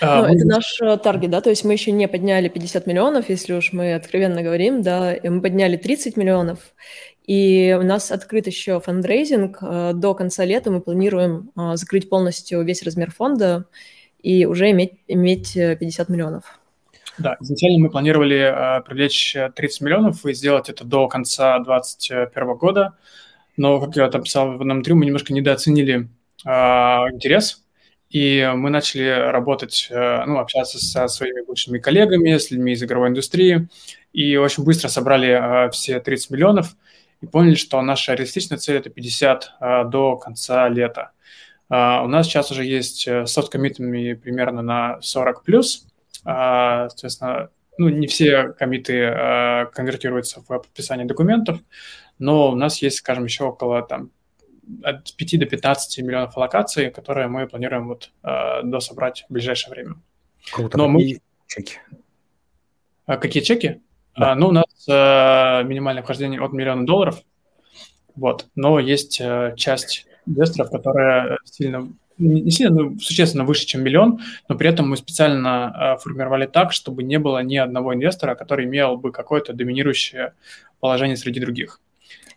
А, ну, это наш target, да, то есть мы еще не подняли 50 миллионов, если уж мы откровенно говорим, да, и мы подняли 30 миллионов, и у нас открыт еще фандрейзинг. Э, до конца лета мы планируем э, закрыть полностью весь размер фонда и уже иметь, иметь 50 э, миллионов. Да, изначально мы планировали привлечь 30 миллионов и сделать это до конца 2021 года. Но, как я там писал в одном интервью, мы немножко недооценили интерес, и мы начали работать, ну, общаться со своими бывшими коллегами, с людьми из игровой индустрии, и очень быстро собрали все 30 миллионов – и поняли, что наша реалистичная цель – это 50 а, до конца лета. Uh, у нас сейчас уже есть э, с коммитами примерно на 40 плюс. Uh, соответственно, ну, не все комиты конвертируются в подписание документов, но у нас есть, скажем, еще около там, от 5 до 15 миллионов локаций, которые мы планируем вот, uh, дособрать в ближайшее время. Круто. Но мы... чеки? А какие чеки? Да. А, ну, у нас а, минимальное вхождение от миллиона долларов, вот, но есть а, часть инвесторов, которые сильно не сильно, но существенно выше, чем миллион, но при этом мы специально формировали так, чтобы не было ни одного инвестора, который имел бы какое-то доминирующее положение среди других.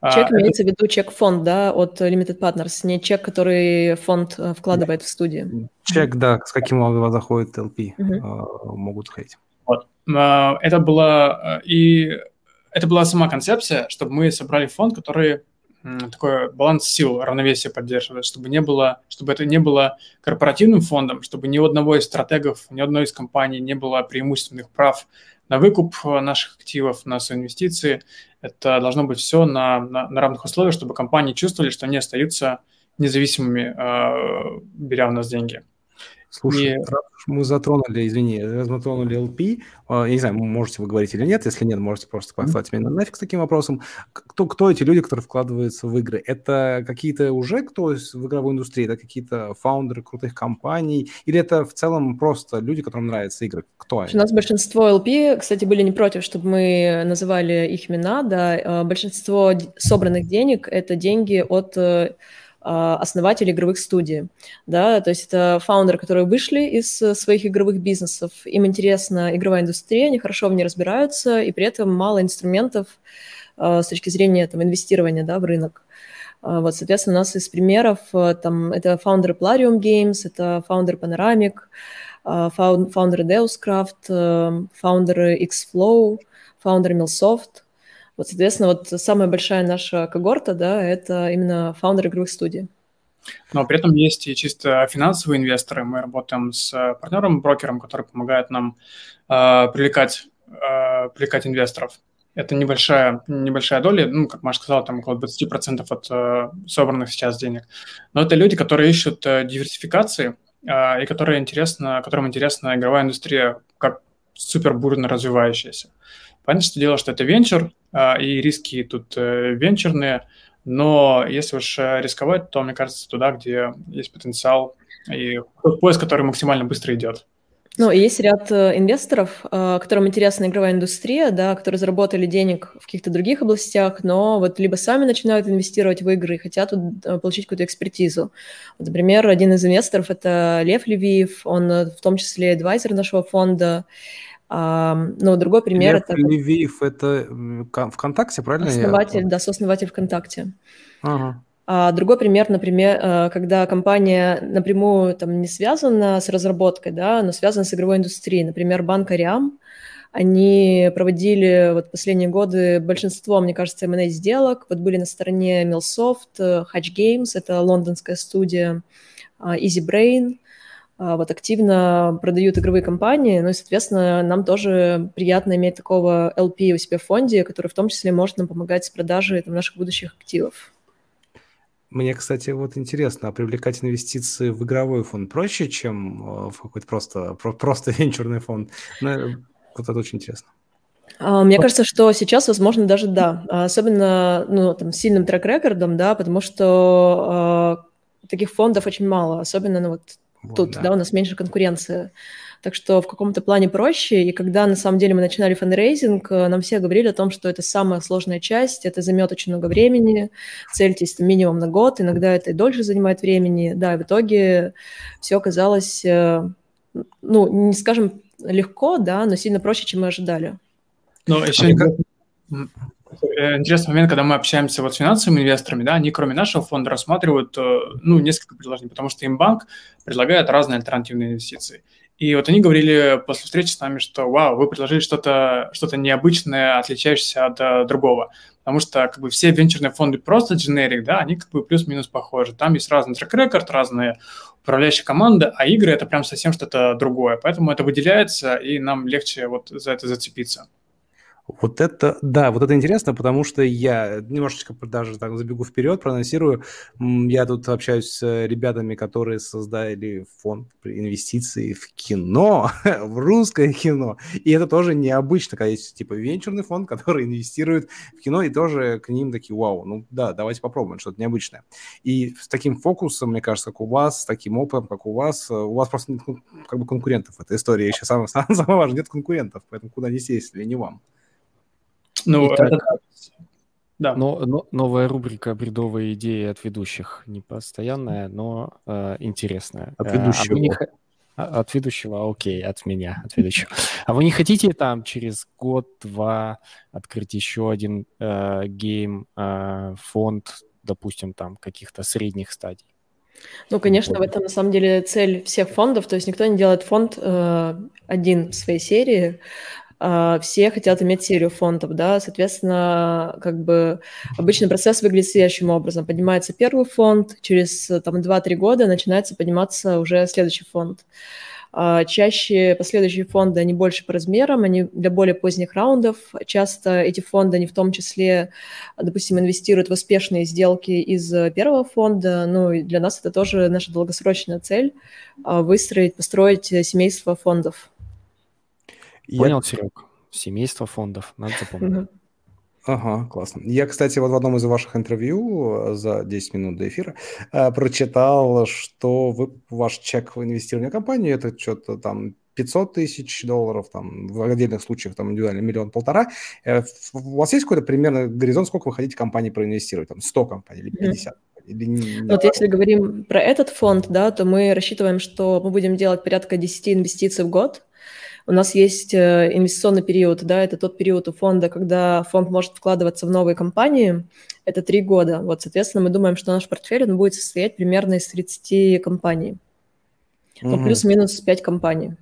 Чек а, имеется это... в виду чек-фонд, да, от Limited Partners, не чек, который фонд вкладывает в студию. Чек, да, с каким он заходит LP, угу. могут ходить. Вот. А, это была и это была сама концепция, чтобы мы собрали фонд, который такой баланс сил, равновесие поддерживает, чтобы не было, чтобы это не было корпоративным фондом, чтобы ни у одного из стратегов, ни одной из компаний не было преимущественных прав на выкуп наших активов, на инвестиции. Это должно быть все на, на, на равных условиях, чтобы компании чувствовали, что они остаются независимыми, э, беря у нас деньги. Слушай, и... мы затронули, извини, затронули LP, а, я не знаю, можете вы говорить или нет, если нет, можете просто послать mm-hmm. меня нафиг с таким вопросом. Кто, кто эти люди, которые вкладываются в игры? Это какие-то уже кто в игровой индустрии, это какие-то фаундеры крутых компаний, или это в целом просто люди, которым нравятся игры? Кто они? У нас большинство LP, кстати, были не против, чтобы мы называли их имена, да, а, большинство собранных денег – это деньги от э, основатели игровых студий, да, то есть это фаундеры, которые вышли из э, своих игровых бизнесов, им интересна игровая индустрия, они хорошо в ней разбираются, и при этом мало инструментов а, с точки зрения там, инвестирования да, в рынок. А, вот, соответственно, у нас из примеров э, там, это фаундеры Plarium Games, это фаундеры Panoramic, фаундеры Deuscraft, фаундеры Xflow, фаундеры Millsoft – вот, соответственно, вот самая большая наша когорта, да, это именно фаундеры игровых студий. Но при этом есть и чисто финансовые инвесторы. Мы работаем с партнером, брокером, который помогает нам э, привлекать, э, привлекать инвесторов. Это небольшая, небольшая доля, ну, как Маша сказала, там около 20% от э, собранных сейчас денег. Но это люди, которые ищут э, диверсификации э, и которые интересно, которым интересна игровая индустрия как супер бурно развивающаяся. Понятно, что дело, что это венчур, и риски тут э, венчурные, но если уж э, рисковать, то, мне кажется, туда, где есть потенциал и поиск, который максимально быстро идет. Ну, есть ряд э, инвесторов, которым интересна игровая индустрия, да, которые заработали денег в каких-то других областях, но вот либо сами начинают инвестировать в игры и хотят получить какую-то экспертизу. Вот, например, один из инвесторов – это Лев Левиев, он в том числе адвайзер нашего фонда, ну, другой пример Лев это... Левиев – это ВКонтакте, правильно? Основатель, я... да, сооснователь ВКонтакте. Ага. А другой пример, например, э, когда компания напрямую там не связана с разработкой, да, но связана с игровой индустрией. Например, банк Ариам, они проводили вот последние годы большинство, мне кажется, M&A сделок. Вот были на стороне Millsoft, Hatch Games, это лондонская студия, а, Easy Brain – вот активно продают игровые компании, ну и, соответственно, нам тоже приятно иметь такого LP у себя в фонде, который в том числе может нам помогать с продажей там, наших будущих активов. Мне, кстати, вот интересно, а привлекать инвестиции в игровой фонд проще, чем э, в какой-то просто, просто (laughs) венчурный фонд? Ну, вот это очень интересно. А, мне кажется, что сейчас, возможно, даже да. Особенно ну, там, сильным трек-рекордом, да, потому что э, таких фондов очень мало. Особенно ну, вот вот, Тут, да. да, у нас меньше конкуренции. Так что в каком-то плане проще. И когда на самом деле мы начинали фандрейзинг, э, нам все говорили о том, что это самая сложная часть, это займет очень много времени, цельтесь минимум на год, иногда это и дольше занимает времени. Да, и в итоге все оказалось, э, ну, не скажем легко, да, но сильно проще, чем мы ожидали. Ну, еще а Э, интересный момент, когда мы общаемся вот с финансовыми инвесторами, да, они кроме нашего фонда рассматривают, э, ну, несколько предложений, потому что им банк предлагает разные альтернативные инвестиции. И вот они говорили после встречи с нами, что вау, вы предложили что-то что необычное, отличающееся от а, другого. Потому что как бы все венчурные фонды просто generic, да, они как бы плюс-минус похожи. Там есть разный трек-рекорд, разные управляющие команды, а игры это прям совсем что-то другое. Поэтому это выделяется, и нам легче вот за это зацепиться. Вот это, да, вот это интересно, потому что я немножечко даже так забегу вперед, проанонсирую. Я тут общаюсь с ребятами, которые создали фонд инвестиций в кино, (laughs) в русское кино. И это тоже необычно, когда есть типа венчурный фонд, (laughs) который инвестирует в кино, и тоже к ним такие, вау, ну да, давайте попробуем, что-то необычное. И с таким фокусом, мне кажется, как у вас, с таким опытом, как у вас, у вас просто нет как бы конкурентов в этой истории. Еще самое, (laughs) самое важное, нет конкурентов, поэтому куда не сесть, если не вам. Ну, Итак, это... Да. Но, но, новая рубрика «Бредовые идеи от ведущих». Не постоянная, но э, интересная. От ведущего. А не... От ведущего, окей, от меня, от ведущего. А вы не хотите там через год-два открыть еще один э, гейм, э, фонд, допустим, там каких-то средних стадий? Ну, конечно, в этом на самом деле цель всех фондов. То есть никто не делает фонд э, один в своей серии, а, все хотят иметь серию фондов, да, соответственно, как бы обычный процесс выглядит следующим образом. Поднимается первый фонд, через там 2-3 года начинается подниматься уже следующий фонд. А, чаще последующие фонды, они больше по размерам, они для более поздних раундов. Часто эти фонды, они в том числе, допустим, инвестируют в успешные сделки из первого фонда. Ну, и для нас это тоже наша долгосрочная цель а, – выстроить, построить семейство фондов. Понял, я... Серег. Семейство фондов, надо запомнить. Ага, классно. Я, кстати, вот в одном из ваших интервью э, за 10 минут до эфира э, прочитал, что вы, ваш чек в инвестирование в компанию, это что-то там 500 тысяч долларов, там, в отдельных случаях там индивидуально миллион-полтора. Э, у вас есть какой-то примерный горизонт, сколько вы хотите компании проинвестировать? Там 100 компаний или 50? Mm-hmm. Или... Вот если говорим про этот фонд, да, то мы рассчитываем, что мы будем делать порядка 10 инвестиций в год, у нас есть э, инвестиционный период, да, это тот период у фонда, когда фонд может вкладываться в новые компании, это три года. Вот, соответственно, мы думаем, что наш портфель он будет состоять примерно из 30 компаний. Ну, плюс-минус 5 компаний.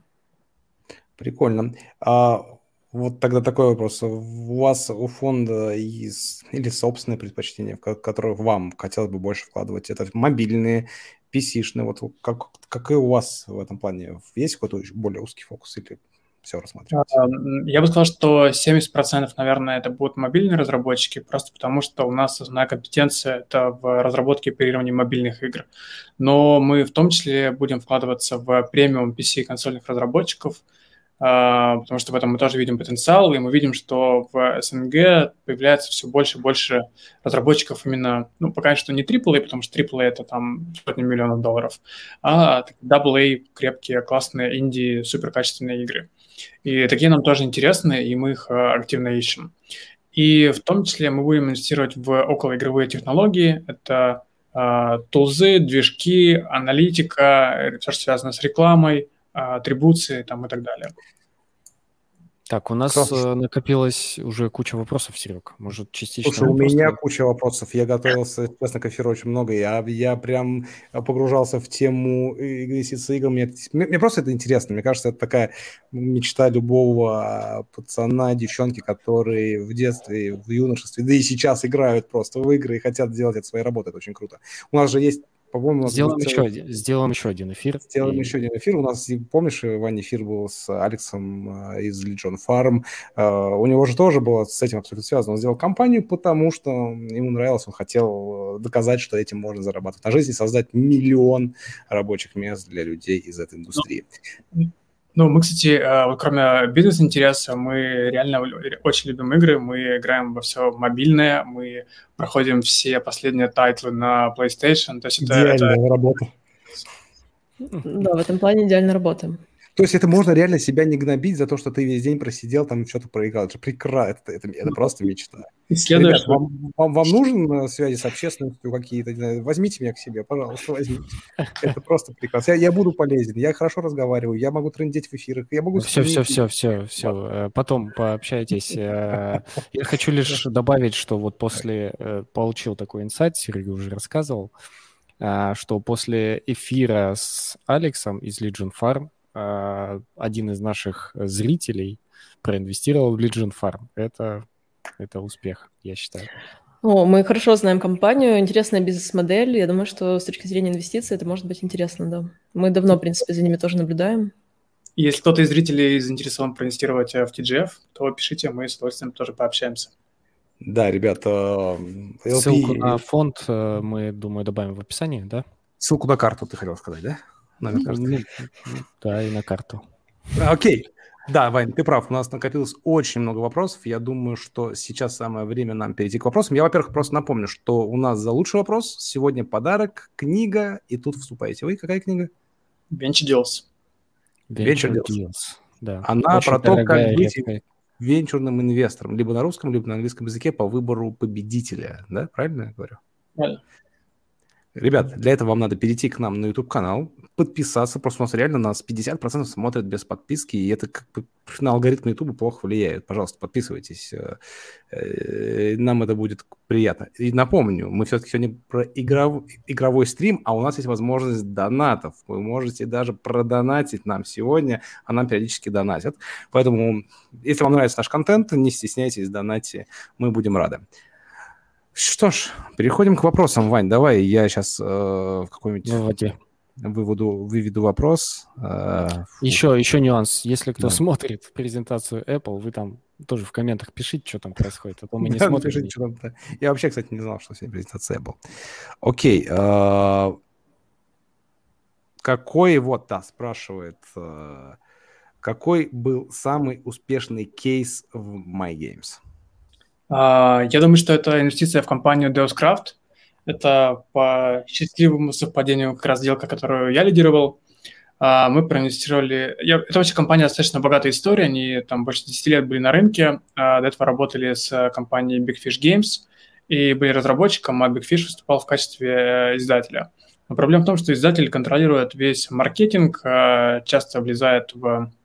Прикольно. А вот тогда такой вопрос. У вас у фонда есть или собственные предпочтения, в которых вам хотелось бы больше вкладывать? Это мобильные, PC-шные? Вот как, какой у вас в этом плане? Есть какой-то более узкий фокус или все рассматривать? А, я бы сказал, что 70%, наверное, это будут мобильные разработчики, просто потому что у нас основная компетенция – это в разработке и оперировании мобильных игр. Но мы в том числе будем вкладываться в премиум PC консольных разработчиков, а, потому что в этом мы тоже видим потенциал, и мы видим, что в СНГ появляется все больше и больше разработчиков именно, ну, пока что не AAA, потому что AAA – это там сотни миллионов долларов, а AA, крепкие, классные инди, суперкачественные игры. И такие нам тоже интересны, и мы их а, активно ищем. И в том числе мы будем инвестировать в околоигровые технологии. Это э, тулзы, движки, аналитика, все, что связано с рекламой, атрибуции там, и так далее. Так, у нас Хорошо. накопилось уже куча вопросов, Серег. Может, частично... Слушай, у меня куча вопросов. Я готовился, честно, к эфиру очень много. Я, я прям погружался в тему инвестиций игр. Мне, мне, мне просто это интересно. Мне кажется, это такая мечта любого пацана, девчонки, которые в детстве, в юношестве, да и сейчас играют просто в игры и хотят делать это своей работой. Это очень круто. У нас же есть по-моему, сделаем, еще целый... один, сделаем еще один эфир. Сделаем и... еще один эфир. У нас, помнишь, Ваня эфир был с Алексом э, из Legion Farm. Uh, у него же тоже было с этим абсолютно связано. Он сделал компанию, потому что ему нравилось, он хотел э, доказать, что этим можно зарабатывать на жизнь и создать миллион рабочих мест для людей из этой индустрии. Ну, ну, мы, кстати, э, вот кроме бизнес-интереса, мы реально очень любим игры, мы играем во все мобильное, мы проходим все последние title ы на PlayStation. То есть это, Идеальная это... работа. Да, в этом плане идеально работаем. То есть это можно реально себя не гнобить за то, что ты весь день просидел там и что-то проиграл. Это прекрасно, это, это, это просто мечта. Ребят, вам, вам, вам нужен э, связи с общественностью какие-то? Возьмите меня к себе, пожалуйста, возьмите. Это просто прекрасно. Я, я буду полезен, я хорошо разговариваю, я могу трендеть в эфирах, я могу... Все, все, все, все, все. Потом пообщайтесь. Э, я хочу лишь добавить, что вот после... Э, получил такой инсайт, Сергей уже рассказывал, что после эфира с Алексом из Legion Farm один из наших зрителей проинвестировал в Legion Farm. Это, это успех, я считаю. О, мы хорошо знаем компанию, интересная бизнес-модель. Я думаю, что с точки зрения инвестиций это может быть интересно, да. Мы давно, в принципе, за ними тоже наблюдаем. если кто-то из зрителей заинтересован проинвестировать в TGF, то пишите, мы с удовольствием тоже пообщаемся. Да, ребята, LP... Ссылку на фонд мы, думаю, добавим в описании, да? Ссылку на карту ты хотел сказать, да? Номер ну, карты. Да, и на карту. Окей. Да, Вань, ты прав, у нас накопилось очень много вопросов. Я думаю, что сейчас самое время нам перейти к вопросам. Я, во-первых, просто напомню, что у нас за лучший вопрос сегодня подарок, книга, и тут вступаете вы. Какая книга? Venture Deals. Venture, Venture Deals. Deals. Да. Она очень про то, как быть редкая. венчурным инвестором, либо на русском, либо на английском языке по выбору победителя. Да, правильно я говорю? Правильно. Ребят, для этого вам надо перейти к нам на YouTube-канал, подписаться. Просто у нас реально нас 50% смотрят без подписки, и это как бы на алгоритм YouTube плохо влияет. Пожалуйста, подписывайтесь. Э, э, нам это будет приятно. И напомню, мы все-таки сегодня про игров... игровой стрим, а у нас есть возможность донатов. Вы можете даже продонатить нам сегодня, а нам периодически донатят. Поэтому, если вам нравится наш контент, не стесняйтесь, донатьте. Мы будем рады. Что ж, переходим к вопросам, Вань. Давай я сейчас э, какой-нибудь Выводи. выводу, выведу вопрос. Э, еще, еще нюанс. Если кто да. смотрит презентацию Apple, вы там тоже в комментах пишите, что там происходит, а то мы (laughs) не смотрим. Пишите, что там Я вообще, кстати, не знал, что сегодня презентация Apple. Окей. Э, какой, вот, да, спрашивает, э, какой был самый успешный кейс в MyGames? А, я думаю, что это инвестиция в компанию Deuscraft. Это по счастливому совпадению как раз сделка, которую я лидировал. А, мы проинвестировали... Это вообще компания достаточно богатая история. Они там больше 10 лет были на рынке. А, до этого работали с компанией Big Fish Games и были разработчиком, а Big Fish выступал в качестве э, издателя. Но проблема в том, что издатель контролирует весь маркетинг, часто влезает в Э,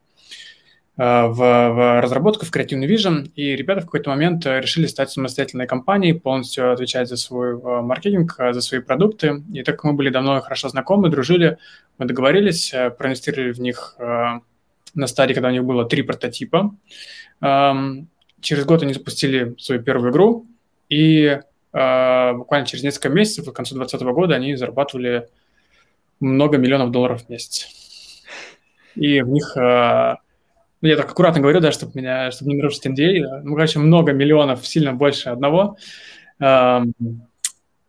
в, в разработку, в Creative Vision, и ребята в какой-то момент э, решили стать самостоятельной компанией, полностью отвечать за свой э, маркетинг, за свои продукты. И так как мы были давно хорошо знакомы, дружили, мы договорились, проинвестировали в них на стадии, когда у них было три прототипа. Эм, через год они запустили свою первую игру, и буквально через несколько месяцев, к концу 2020 года, они зарабатывали много миллионов долларов в месяц. И в них ну, я так аккуратно говорю, да, чтобы меня, чтобы не нарушить NDA, ну, короче, много миллионов, сильно больше одного. Э,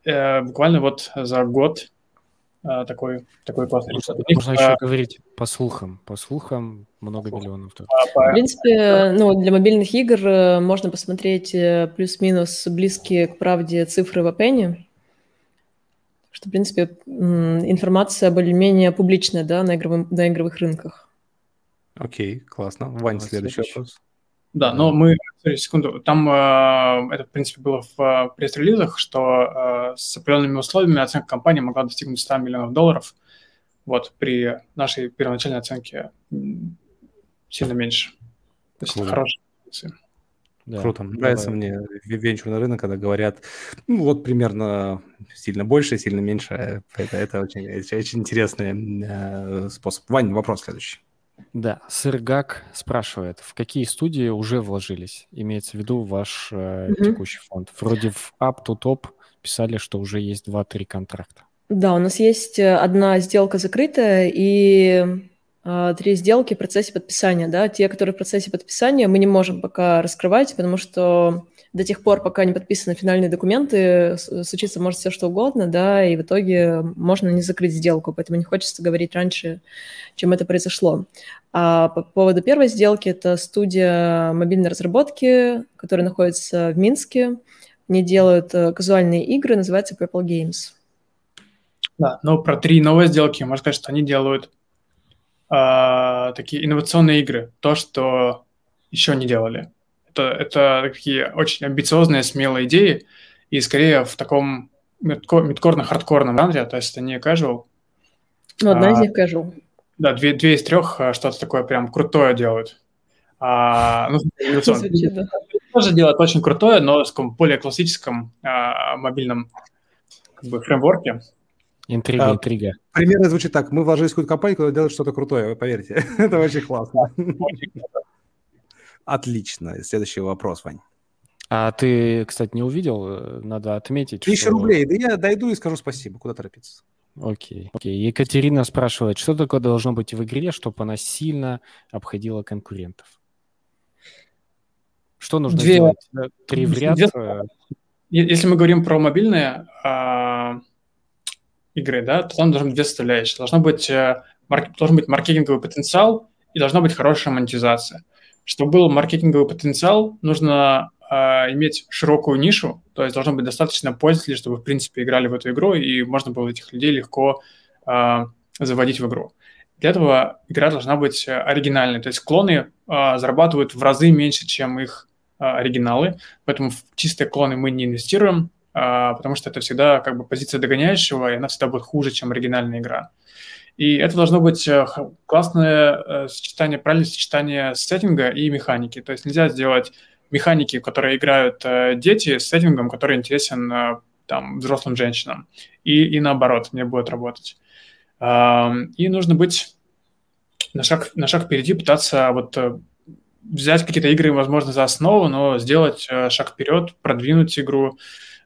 э, буквально вот за год э, такой, такой классный Можно, можно еще говорить по слухам, по слухам много миллионов. Тут. В принципе, ну, для мобильных игр э, можно посмотреть э, плюс-минус близкие к правде цифры в Апене, что, в принципе, информация более-менее публичная, да, на, игровым, на игровых рынках. Окей, классно. Вань, Давай, следующий, следующий вопрос. Да, но мы, секунду, там э, это, в принципе, было в э, пресс-релизах, что э, с определенными условиями оценка компании могла достигнуть 100 миллионов долларов. Вот, при нашей первоначальной оценке сильно меньше. То есть Круто. хорошая Да, Круто. Нравится давай. мне венчурный рынок, когда говорят, ну вот примерно сильно больше, сильно меньше. Это, это очень, очень интересный э, способ. Вань, вопрос следующий. Да, Сыргак спрашивает, в какие студии уже вложились? Имеется в виду ваш э, угу. текущий фонд. Вроде в Up to Top писали, что уже есть 2-3 контракта. Да, у нас есть э, одна сделка закрытая и э, три сделки в процессе подписания. Да? Те, которые в процессе подписания, мы не можем пока раскрывать, потому что до тех пор, пока не подписаны финальные документы, случиться может все что угодно, да, и в итоге можно не закрыть сделку, поэтому не хочется говорить раньше, чем это произошло. А по поводу первой сделки, это студия мобильной разработки, которая находится в Минске. Они делают э, казуальные игры, называется Purple Games. Да, но про три новые сделки можно сказать, что они делают э, такие инновационные игры, то, что еще не делали. Это, это такие очень амбициозные, смелые идеи, и скорее в таком мидкорно-хардкорном жанре, то есть это не casual. Ну, одна а, из них casual. Да, две, две из трех а, что-то такое прям крутое делают. А, ну, (laughs) Звучит, да. Тоже делают очень крутое, но в более классическом а, мобильном как бы, фреймворке. Интрига, а, интрига. Примерно звучит так. Мы вложились в какую-то компанию, которая делает что-то крутое, поверьте. (laughs) Это очень классно. Отлично. Следующий вопрос, Вань. А ты, кстати, не увидел? Надо отметить, Тысяча что... рублей. Да я дойду и скажу спасибо. Куда торопиться? Окей, окей. Екатерина спрашивает, что такое должно быть в игре, чтобы она сильно обходила конкурентов? Что нужно Две... сделать? Три в ряд? Две... Если мы говорим про мобильные а, игры, да, то там должны быть две составляющие. Должно быть, марк... должен быть маркетинговый потенциал и должна быть хорошая монетизация. Чтобы был маркетинговый потенциал, нужно э, иметь широкую нишу, то есть должно быть достаточно пользователей, чтобы, в принципе, играли в эту игру, и можно было этих людей легко э, заводить в игру. Для этого игра должна быть оригинальной, то есть клоны э, зарабатывают в разы меньше, чем их э, оригиналы, поэтому в чистые клоны мы не инвестируем, потому что это всегда как бы позиция догоняющего, и она всегда будет хуже, чем оригинальная игра. И это должно быть классное сочетание, правильное сочетание сеттинга и механики. То есть нельзя сделать механики, которые играют э, дети, с сеттингом, который интересен э, там, взрослым женщинам. И, и наоборот, не будет работать. Э, и нужно быть на шаг, на шаг впереди, пытаться вот э, взять какие-то игры, возможно, за основу, но сделать э, шаг вперед, продвинуть игру,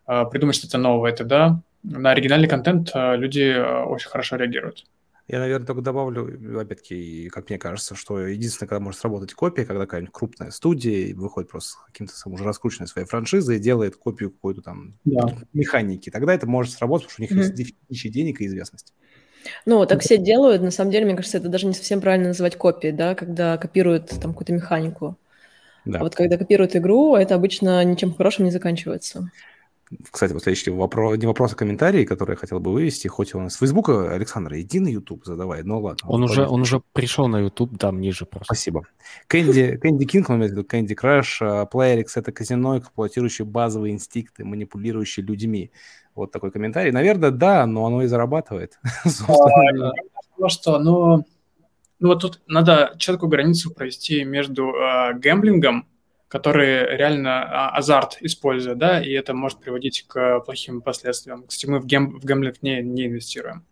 э, придумать что-то новое. Это да, на оригинальный контент э, люди э, очень хорошо реагируют. Я, наверное, только добавлю, опять-таки, как мне кажется, что единственное, когда может сработать копия, когда какая-нибудь крупная студия выходит просто с каким-то уже раскрученной своей франшизой и делает копию какой-то там да. механики. Тогда это может сработать, потому что у них mm-hmm. есть дефицит денег и известность. Ну, так все делают. На самом деле, мне кажется, это даже не совсем правильно называть копией, да, когда копируют там какую-то механику. Да. А вот когда копируют игру, это обычно ничем хорошим не заканчивается. Кстати, вот следующий вопрос, не вопрос, а комментарий, который я хотел бы вывести, хоть он с Фейсбука, Александр, иди на YouTube задавай, ну ладно. Он, уже, он уже пришел на YouTube, там ниже просто. Спасибо. Кэнди, Кэнди Кинг, он имеет в виду Кэнди Краш, PlayerX — это казино, эксплуатирующее базовые инстинкты, манипулирующие людьми. Вот такой комментарий. Наверное, да, но оно и зарабатывает. (laughs) Потому что, ну, ну вот тут надо четкую границу провести между э, гэмблингом которые реально а, азарт используют, да, и это может приводить к плохим последствиям. Кстати, мы в, гем, в гэмблинг не, не инвестируем.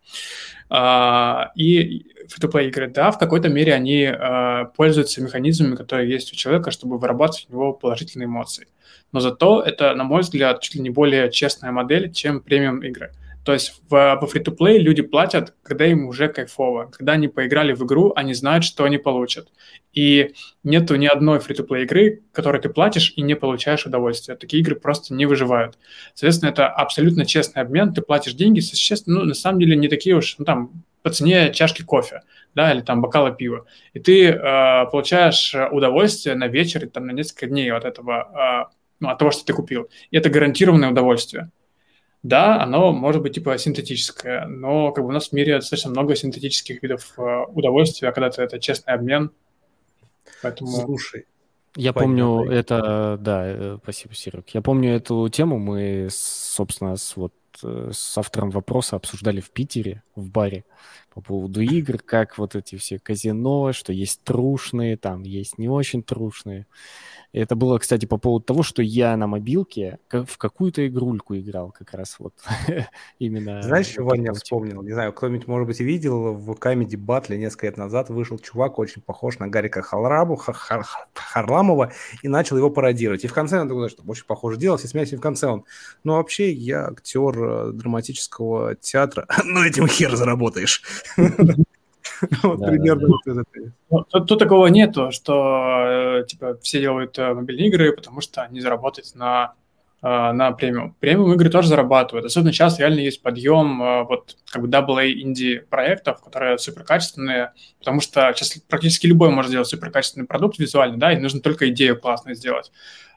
А, и free-to-play игры, да, в какой-то мере они а, пользуются механизмами, которые есть у человека, чтобы вырабатывать у него положительные эмоции. Но зато это, на мой взгляд, чуть ли не более честная модель, чем премиум игры. То есть в, по free-to-play люди платят, когда им уже кайфово. Когда они поиграли в игру, они знают, что они получат. И нету ни одной free-to-play игры, которой ты платишь и не получаешь удовольствия. Такие игры просто не выживают. Соответственно, это абсолютно честный обмен. Ты платишь деньги, существенно, ну, на самом деле не такие уж, ну, там, по цене чашки кофе, да, или там бокала пива. И ты э, получаешь удовольствие на вечер, там, на несколько дней от этого, э, ну, от того, что ты купил. И это гарантированное удовольствие да, оно может быть типа синтетическое, но как бы у нас в мире достаточно много синтетических видов э, удовольствия, когда-то это честный обмен. Поэтому... Слушай, я помню давай. это, да, э, спасибо, Серег. Я помню эту тему, мы, собственно, с, вот, э, с автором вопроса обсуждали в Питере, в баре, по поводу игр, как вот эти все казино, что есть трушные, там есть не очень трушные. Это было, кстати, по поводу того, что я на мобилке в какую-то игрульку играл как раз вот (laughs) именно. Знаешь, чего я вспомнил? Не знаю, кто-нибудь, может быть, видел в Comedy Battle несколько лет назад вышел чувак, очень похож на Гарика Халрабу, Харламова, и начал его пародировать. И в конце он такой, что очень похоже делал, все смеялись, и в конце он, ну, вообще, я актер э, драматического театра, (laughs) ну, этим хер заработаешь. (laughs) Вот примерно вот это. Тут такого нету, что э, типа все делают э, мобильные игры, потому что они заработают на э, на премиум. Премиум игры тоже зарабатывают. Особенно сейчас реально есть подъем вот как бы AA инди проектов, которые супер качественные, потому что сейчас практически любой может сделать супер качественный продукт визуально, да, и нужно только идею классную сделать.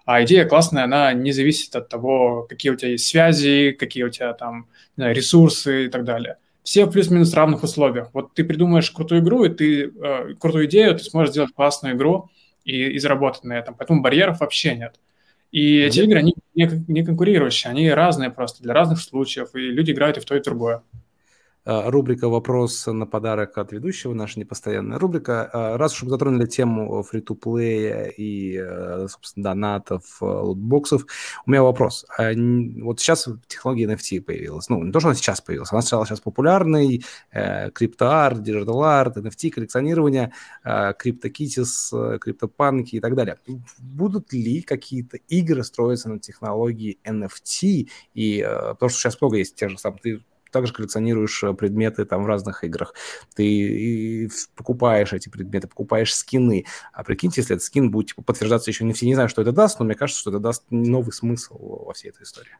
А идея классная, она не зависит от того, какие у тебя есть связи, какие у тебя там знаю, ресурсы и так далее все в плюс-минус равных условиях. Вот ты придумаешь крутую игру, и ты э, крутую идею, ты сможешь сделать классную игру и, и заработать на этом. Поэтому барьеров вообще нет. И эти игры, они не, не конкурирующие, они разные просто для разных случаев, и люди играют и в то, и в другое. Э, рубрика «Вопрос на подарок от ведущего», наша непостоянная рубрика. Э, раз уж мы затронули тему фри-то-плея и, э, собственно, донатов, лутбоксов, у меня вопрос. А вот сейчас технология NFT появилась. Ну, не то, что она сейчас появилась, она стала сейчас популярной. Криптоарт, digital art, NFT, коллекционирование, CryptoKitties, криптопанки и так далее. Будут ли какие-то игры строиться на технологии NFT? И потому что сейчас много есть тех же самых также коллекционируешь э, предметы там в разных играх. Ты покупаешь эти предметы, покупаешь скины. А прикиньте, если этот скин будет типа, подтверждаться еще не все, не знаю, что это даст, но мне кажется, что это даст новый смысл во всей этой истории.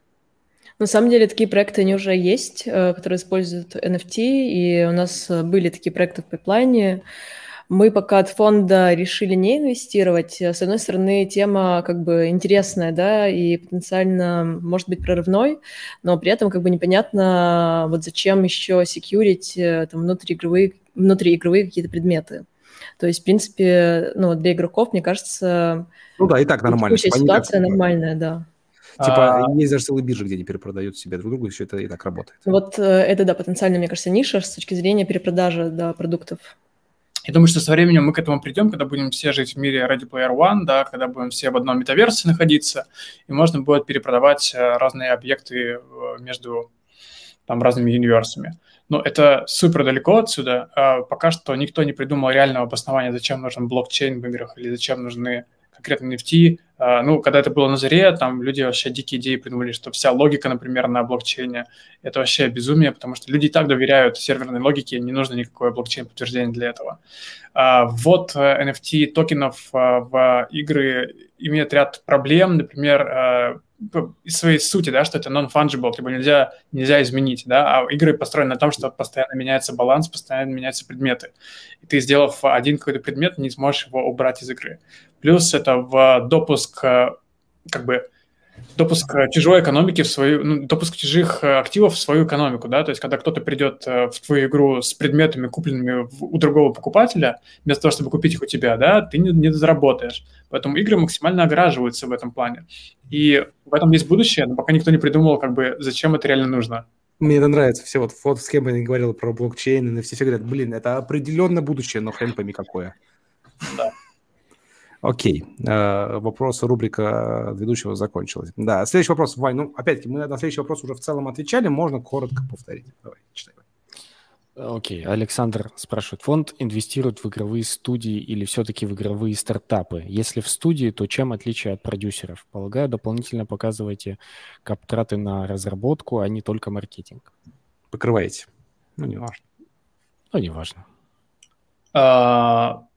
На самом деле такие проекты, они уже есть, э, которые используют NFT, и у нас были такие проекты в пайплайне. Мы пока от фонда решили не инвестировать. С одной стороны, тема как бы интересная, да, и потенциально может быть прорывной, но при этом как бы непонятно, вот зачем еще секьюрить э, там внутриигровые, внутриигровые какие-то предметы. То есть, в принципе, ну, для игроков, мне кажется... Ну да, и так нормально. Ситуация нормальная, да. Типа а... есть даже целые биржи, где они перепродают себе друг другу, и все это и так работает. Вот э, это, да, потенциально, мне кажется, ниша с точки зрения перепродажи да, продуктов. Я думаю, что со временем мы к этому придем, когда будем все жить в мире Ready Player One, да, когда будем все в одном метаверсе находиться, и можно будет перепродавать э, разные объекты э, между там разными универсами. Но это супер далеко отсюда. А пока что никто не придумал реального обоснования, зачем нужен блокчейн в играх или зачем нужны конкретно NFT. А, ну, когда это было на заре, там люди вообще дикие идеи придумали, что вся логика, например, на блокчейне – это вообще безумие, потому что люди так доверяют серверной логике, не нужно никакое блокчейн-подтверждение для этого. А, NFT э, токенов а, в игры имеет ряд проблем, например, своей сути, да, что это non-fungible, типа нельзя, нельзя изменить, да, а игры построены на том, что постоянно меняется баланс, постоянно меняются предметы. И ты, сделав один какой-то предмет, не сможешь его убрать из игры. Плюс это в допуск, э, как бы, допуск чужой экономики в свою, ну, допуск чужих э, активов в свою экономику, да, то есть когда кто-то придет э, в твою игру с предметами, купленными у другого покупателя, вместо того, чтобы купить их у тебя, да, ты не, не заработаешь. Поэтому игры максимально ограживаются в этом плане. И в этом есть будущее, но пока никто не придумал, как бы, зачем это реально нужно. Мне это нравится. Все вот, вот с кем я говорил про блокчейн, и все, все говорят, блин, это определенно будущее, но хрен пойми какое. Да. Окей. Э, вопрос, рубрика ведущего закончилась. Да, следующий вопрос, Вань. Ну, опять-таки, мы на следующий вопрос уже в целом отвечали, можно коротко повторить. Давай, читай. Окей, okay. Александр спрашивает, фонд инвестирует в игровые студии или все-таки в игровые стартапы? Если в студии, то чем отличие от продюсеров? Полагаю, дополнительно показываете каптраты на разработку, а не только маркетинг. Покрываете. Ну, не важно. Ну, не важно. А,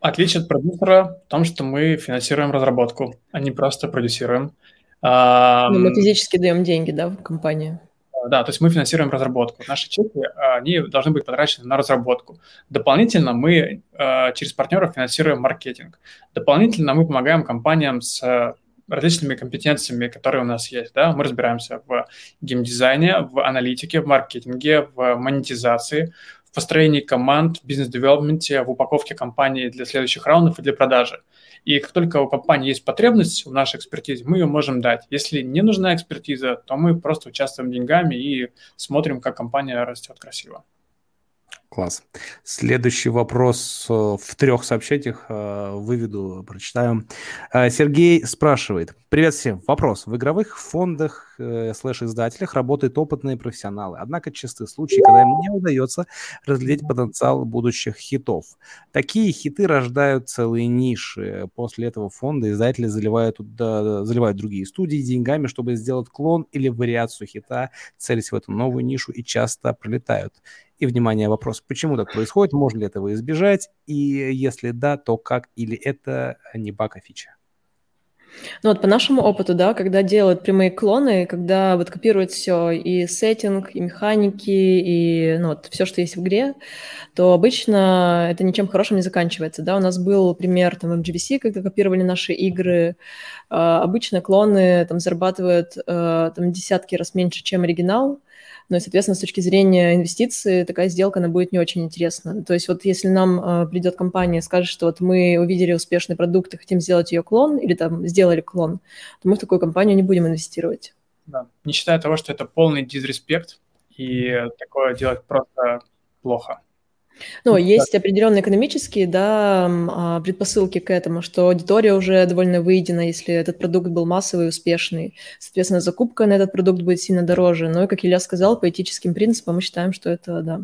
отличие от продюсера в том, что мы финансируем разработку, а не просто продюсируем. А, ну, мы физически даем деньги, да, в компанию. Да, то есть мы финансируем разработку. Наши чеки, они должны быть потрачены на разработку. Дополнительно мы э, через партнеров финансируем маркетинг. Дополнительно мы помогаем компаниям с различными компетенциями, которые у нас есть. Да? Мы разбираемся в геймдизайне, в аналитике, в маркетинге, в монетизации, в построении команд, в бизнес-девелопменте, в упаковке компании для следующих раундов и для продажи. И как только у компании есть потребность в нашей экспертизе, мы ее можем дать. Если не нужна экспертиза, то мы просто участвуем деньгами и смотрим, как компания растет красиво. Класс. Следующий вопрос э, в трех сообщениях э, выведу, прочитаю. Э, Сергей спрашивает. Привет всем. Вопрос. В игровых фондах слэш-издателях работают опытные профессионалы. Однако чисты случаи, когда им не удается разглядеть потенциал будущих хитов. Такие хиты рождают целые ниши. После этого фонда издатели заливают, заливают другие студии деньгами, чтобы сделать клон или вариацию хита, целясь в эту новую нишу и часто пролетают. И, внимание, вопрос, почему так происходит, можно ли этого избежать, и если да, то как, или это не баг, а фича? Ну вот по нашему опыту, да, когда делают прямые клоны, когда вот копируют все, и сеттинг, и механики, и ну, вот все, что есть в игре, то обычно это ничем хорошим не заканчивается, да. У нас был пример там в MGVC, когда копировали наши игры. Э, обычно клоны там зарабатывают э, там десятки раз меньше, чем оригинал, но, и, соответственно, с точки зрения инвестиций такая сделка, она будет не очень интересна. То есть вот если нам э, придет компания и скажет, что вот мы увидели успешный продукт и хотим сделать ее клон, или там сделали клон, то мы в такую компанию не будем инвестировать. Да. Не считая того, что это полный дизреспект, и такое делать просто плохо. Ну, есть определенные экономические, да, а, предпосылки к этому, что аудитория уже довольно выедена, если этот продукт был массовый и успешный. Соответственно, закупка на этот продукт будет сильно дороже. Но, как Илья сказал, по этическим принципам мы считаем, что это, да,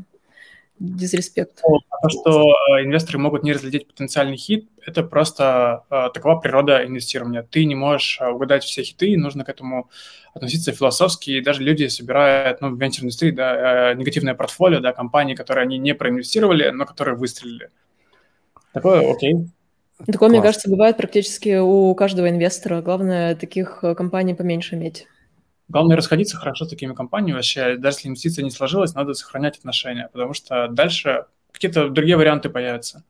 дизреспект. То, что э, инвесторы могут не разглядеть потенциальный хит, это просто э, такова природа инвестирования. Ты не можешь э, угадать все хиты, нужно к этому относиться философски. И даже люди собирают, ну, в венчур-индустрии, да, негативное портфолио, да, компании, которые они не проинвестировали, но которые выстрелили. Такое окей. Такое, Класс. мне кажется, бывает практически у каждого инвестора. Главное, таких компаний поменьше иметь. Главное расходиться хорошо с такими компаниями вообще. Даже если инвестиция не сложилась, надо сохранять отношения, потому что дальше какие-то другие варианты появятся.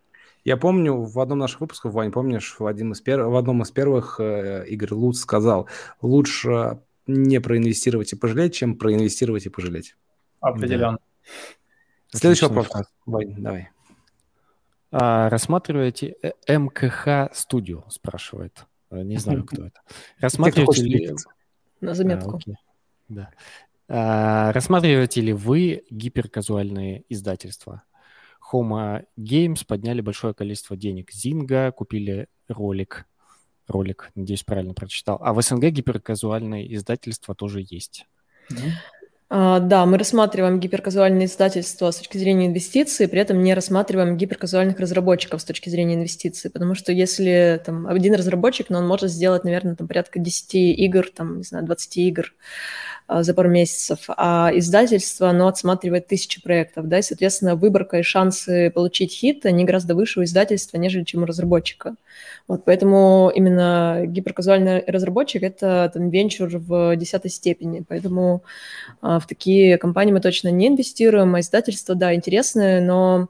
Я помню, в одном наших выпусков, Вань, помнишь, в, один из пер... в одном из первых э, Игорь Луц сказал, лучше не проинвестировать и пожалеть, чем проинвестировать и пожалеть. Определенно. Да. Следующий вопрос, Вань, давай. А, рассматриваете э, МКХ студию, спрашивает. Не знаю, кто это. Рассматриваете ли на заметку. А, да. А, рассматриваете ли вы гиперказуальные издательства? Homa Games подняли большое количество денег. Зинга купили ролик. Ролик, надеюсь, правильно прочитал. А в СНГ гиперказуальные издательства тоже есть. Mm-hmm. А, да, мы рассматриваем гиперказуальные издательства с точки зрения инвестиций, при этом не рассматриваем гиперказуальных разработчиков с точки зрения инвестиций, потому что если там один разработчик, но он может сделать, наверное, там порядка 10 игр, там, не знаю, 20 игр, за пару месяцев, а издательство, оно отсматривает тысячи проектов, да, и, соответственно, выборка и шансы получить хит, они гораздо выше у издательства, нежели чем у разработчика. Вот, поэтому именно гиперказуальный разработчик – это там венчур в десятой степени, поэтому а, в такие компании мы точно не инвестируем, а издательство, да, интересное, но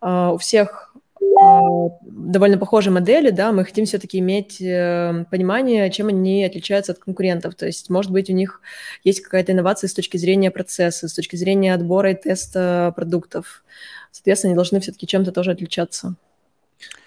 а, у всех а, довольно похожие модели, да, мы хотим все-таки иметь э, понимание, чем они отличаются от конкурентов. То есть, может быть, у них есть какая-то инновация с точки зрения процесса, с точки зрения отбора и теста продуктов. Соответственно, они должны все-таки чем-то тоже отличаться.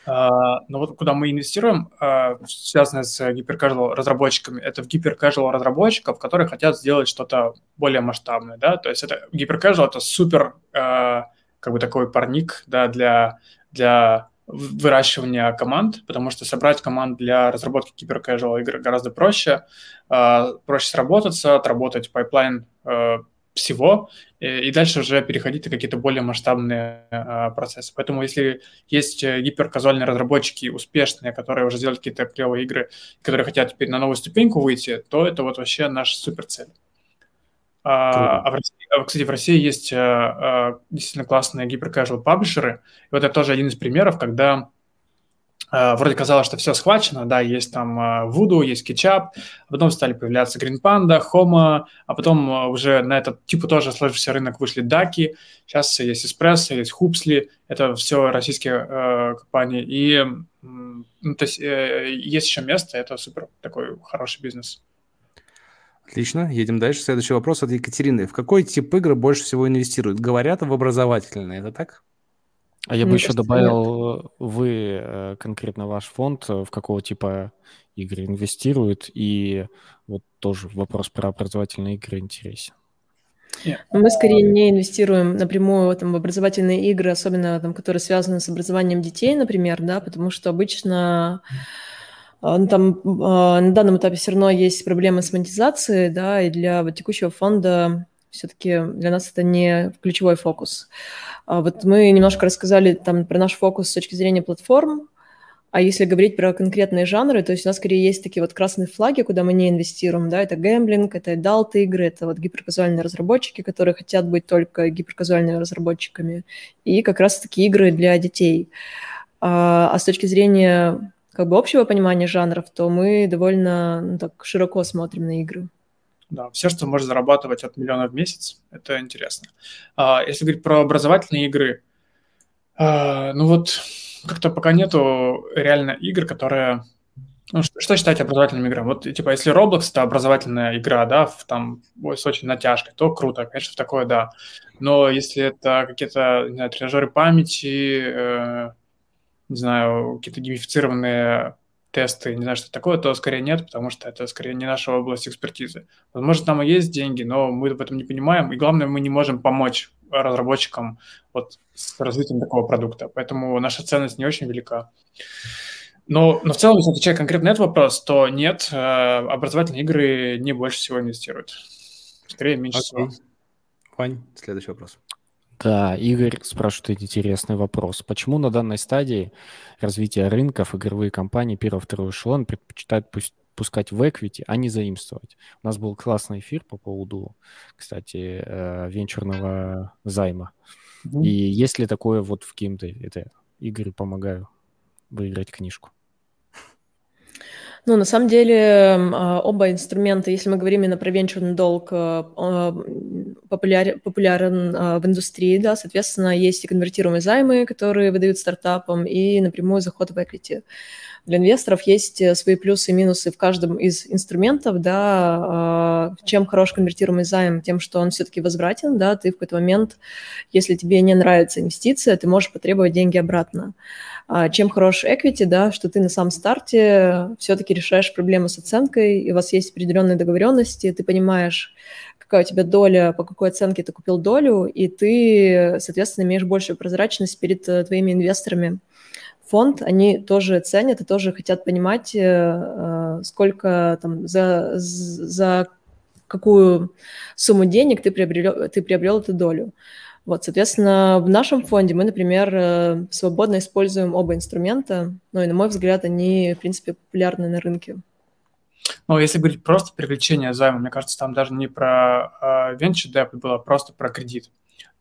Uh, ну вот куда мы инвестируем, uh, связанное с гиперкэжуал разработчиками, это в гиперкэжуал разработчиков, которые хотят сделать что-то более масштабное, да, то есть это гиперкэжуал это супер uh, как бы такой парник, да, для для выращивания команд, потому что собрать команд для разработки киберкэжуал игр гораздо проще. А, проще сработаться, отработать pipeline э, всего, и дальше уже переходить на какие-то более масштабные а, процессы. Поэтому если есть э, гиперказуальные разработчики успешные, которые уже сделали какие-то клевые игры, которые хотят теперь на новую ступеньку выйти, то это вот вообще наша суперцель. А, а, в России, а, кстати, в России есть а, действительно классные hyper-casual паблишеры. И вот это тоже один из примеров, когда вроде казалось, что все схвачено, да, есть там Voodoo, есть Ketchup, а потом стали появляться Green Panda, Homo, а потом уже на этот типа тоже сложившийся рынок вышли Даки, сейчас есть Espresso, есть Хупсли, это все российские э, компании, и ну, то есть э, есть еще место, это супер такой хороший бизнес. Отлично, едем дальше. Следующий вопрос от Екатерины. В какой тип игры больше всего инвестируют? Говорят, в образовательные, это так? А я Мне бы еще добавил, нет. вы, э, конкретно ваш фонд, э, в какого типа игры инвестирует, и вот тоже вопрос про образовательные игры интересен. Мы скорее не инвестируем напрямую там, в образовательные игры, особенно там, которые связаны с образованием детей, например, да, потому что обычно ну, там а, на данном этапе все равно есть проблемы с монетизацией, да, и для вот, текущего фонда все-таки для нас это не ключевой фокус. А вот мы немножко рассказали там про наш фокус с точки зрения платформ, а если говорить про конкретные жанры, то есть у нас скорее есть такие вот красные флаги, куда мы не инвестируем, да, это гэмблинг, это adult игры, это вот гиперказуальные разработчики, которые хотят быть только гиперказуальными разработчиками, и как раз таки игры для детей. А, а с точки зрения как бы общего понимания жанров, то мы довольно ну, так широко смотрим на игры. Да, все, что может зарабатывать от миллиона в месяц, это интересно. А, если говорить про образовательные игры, а, ну вот как-то пока нету реально игр, которые... Ну, что, что считать образовательными играми? Вот, типа, если Roblox — это образовательная игра, да, в, там, с очень натяжкой, то круто, конечно, в такое, да. Но если это какие-то, не знаю, тренажеры памяти, э, не знаю, какие-то геймифицированные тесты, не знаю, что такое, то скорее нет, потому что это скорее не наша область экспертизы. Возможно, там и есть деньги, но мы в этом не понимаем, и главное, мы не можем помочь разработчикам вот с развитием такого продукта, поэтому наша ценность не очень велика. Но, но в целом, если отвечать конкретно на этот вопрос, то нет, э, образовательные игры не больше всего инвестируют. Скорее, меньше okay. всего. Вань, следующий вопрос. Да, Игорь спрашивает интересный вопрос. Почему на данной стадии развития рынков игровые компании первого-второго эшелон предпочитают пусть пускать в equity, а не заимствовать. У нас был классный эфир по поводу, кстати, э, венчурного займа. Mm-hmm. И есть ли такое вот в каким-то... Это Игорю помогаю выиграть книжку. Ну, на самом деле, а, оба инструмента, если мы говорим именно про венчурный долг, а, а, популяр, популярен в индустрии, да, соответственно, есть и конвертируемые займы, которые выдают стартапам, и напрямую заход в equity. Для инвесторов есть э, свои плюсы и минусы в каждом из инструментов, да, чем хорош конвертируемый займ, тем, что он все-таки возвратен, да, ты в какой-то момент, если тебе не нравится инвестиция, ты можешь потребовать деньги обратно. А, чем хорош equity, да, что ты на самом старте все-таки решаешь проблему с оценкой, и у вас есть определенные договоренности, ты понимаешь, какая у тебя доля, по какой оценке ты купил долю, и ты, соответственно, имеешь большую прозрачность перед э, твоими инвесторами. Фонд, они тоже ценят и тоже хотят понимать, э, э, сколько там за, за какую сумму денег ты приобрел, ты приобрел эту долю. Вот, соответственно, в нашем фонде мы, например, э, свободно используем оба инструмента, ну и, на мой взгляд, они, в принципе, популярны на рынке. Ну, если говорить просто привлечение займа, мне кажется, там даже не про uh, venture debt было, а просто про кредит,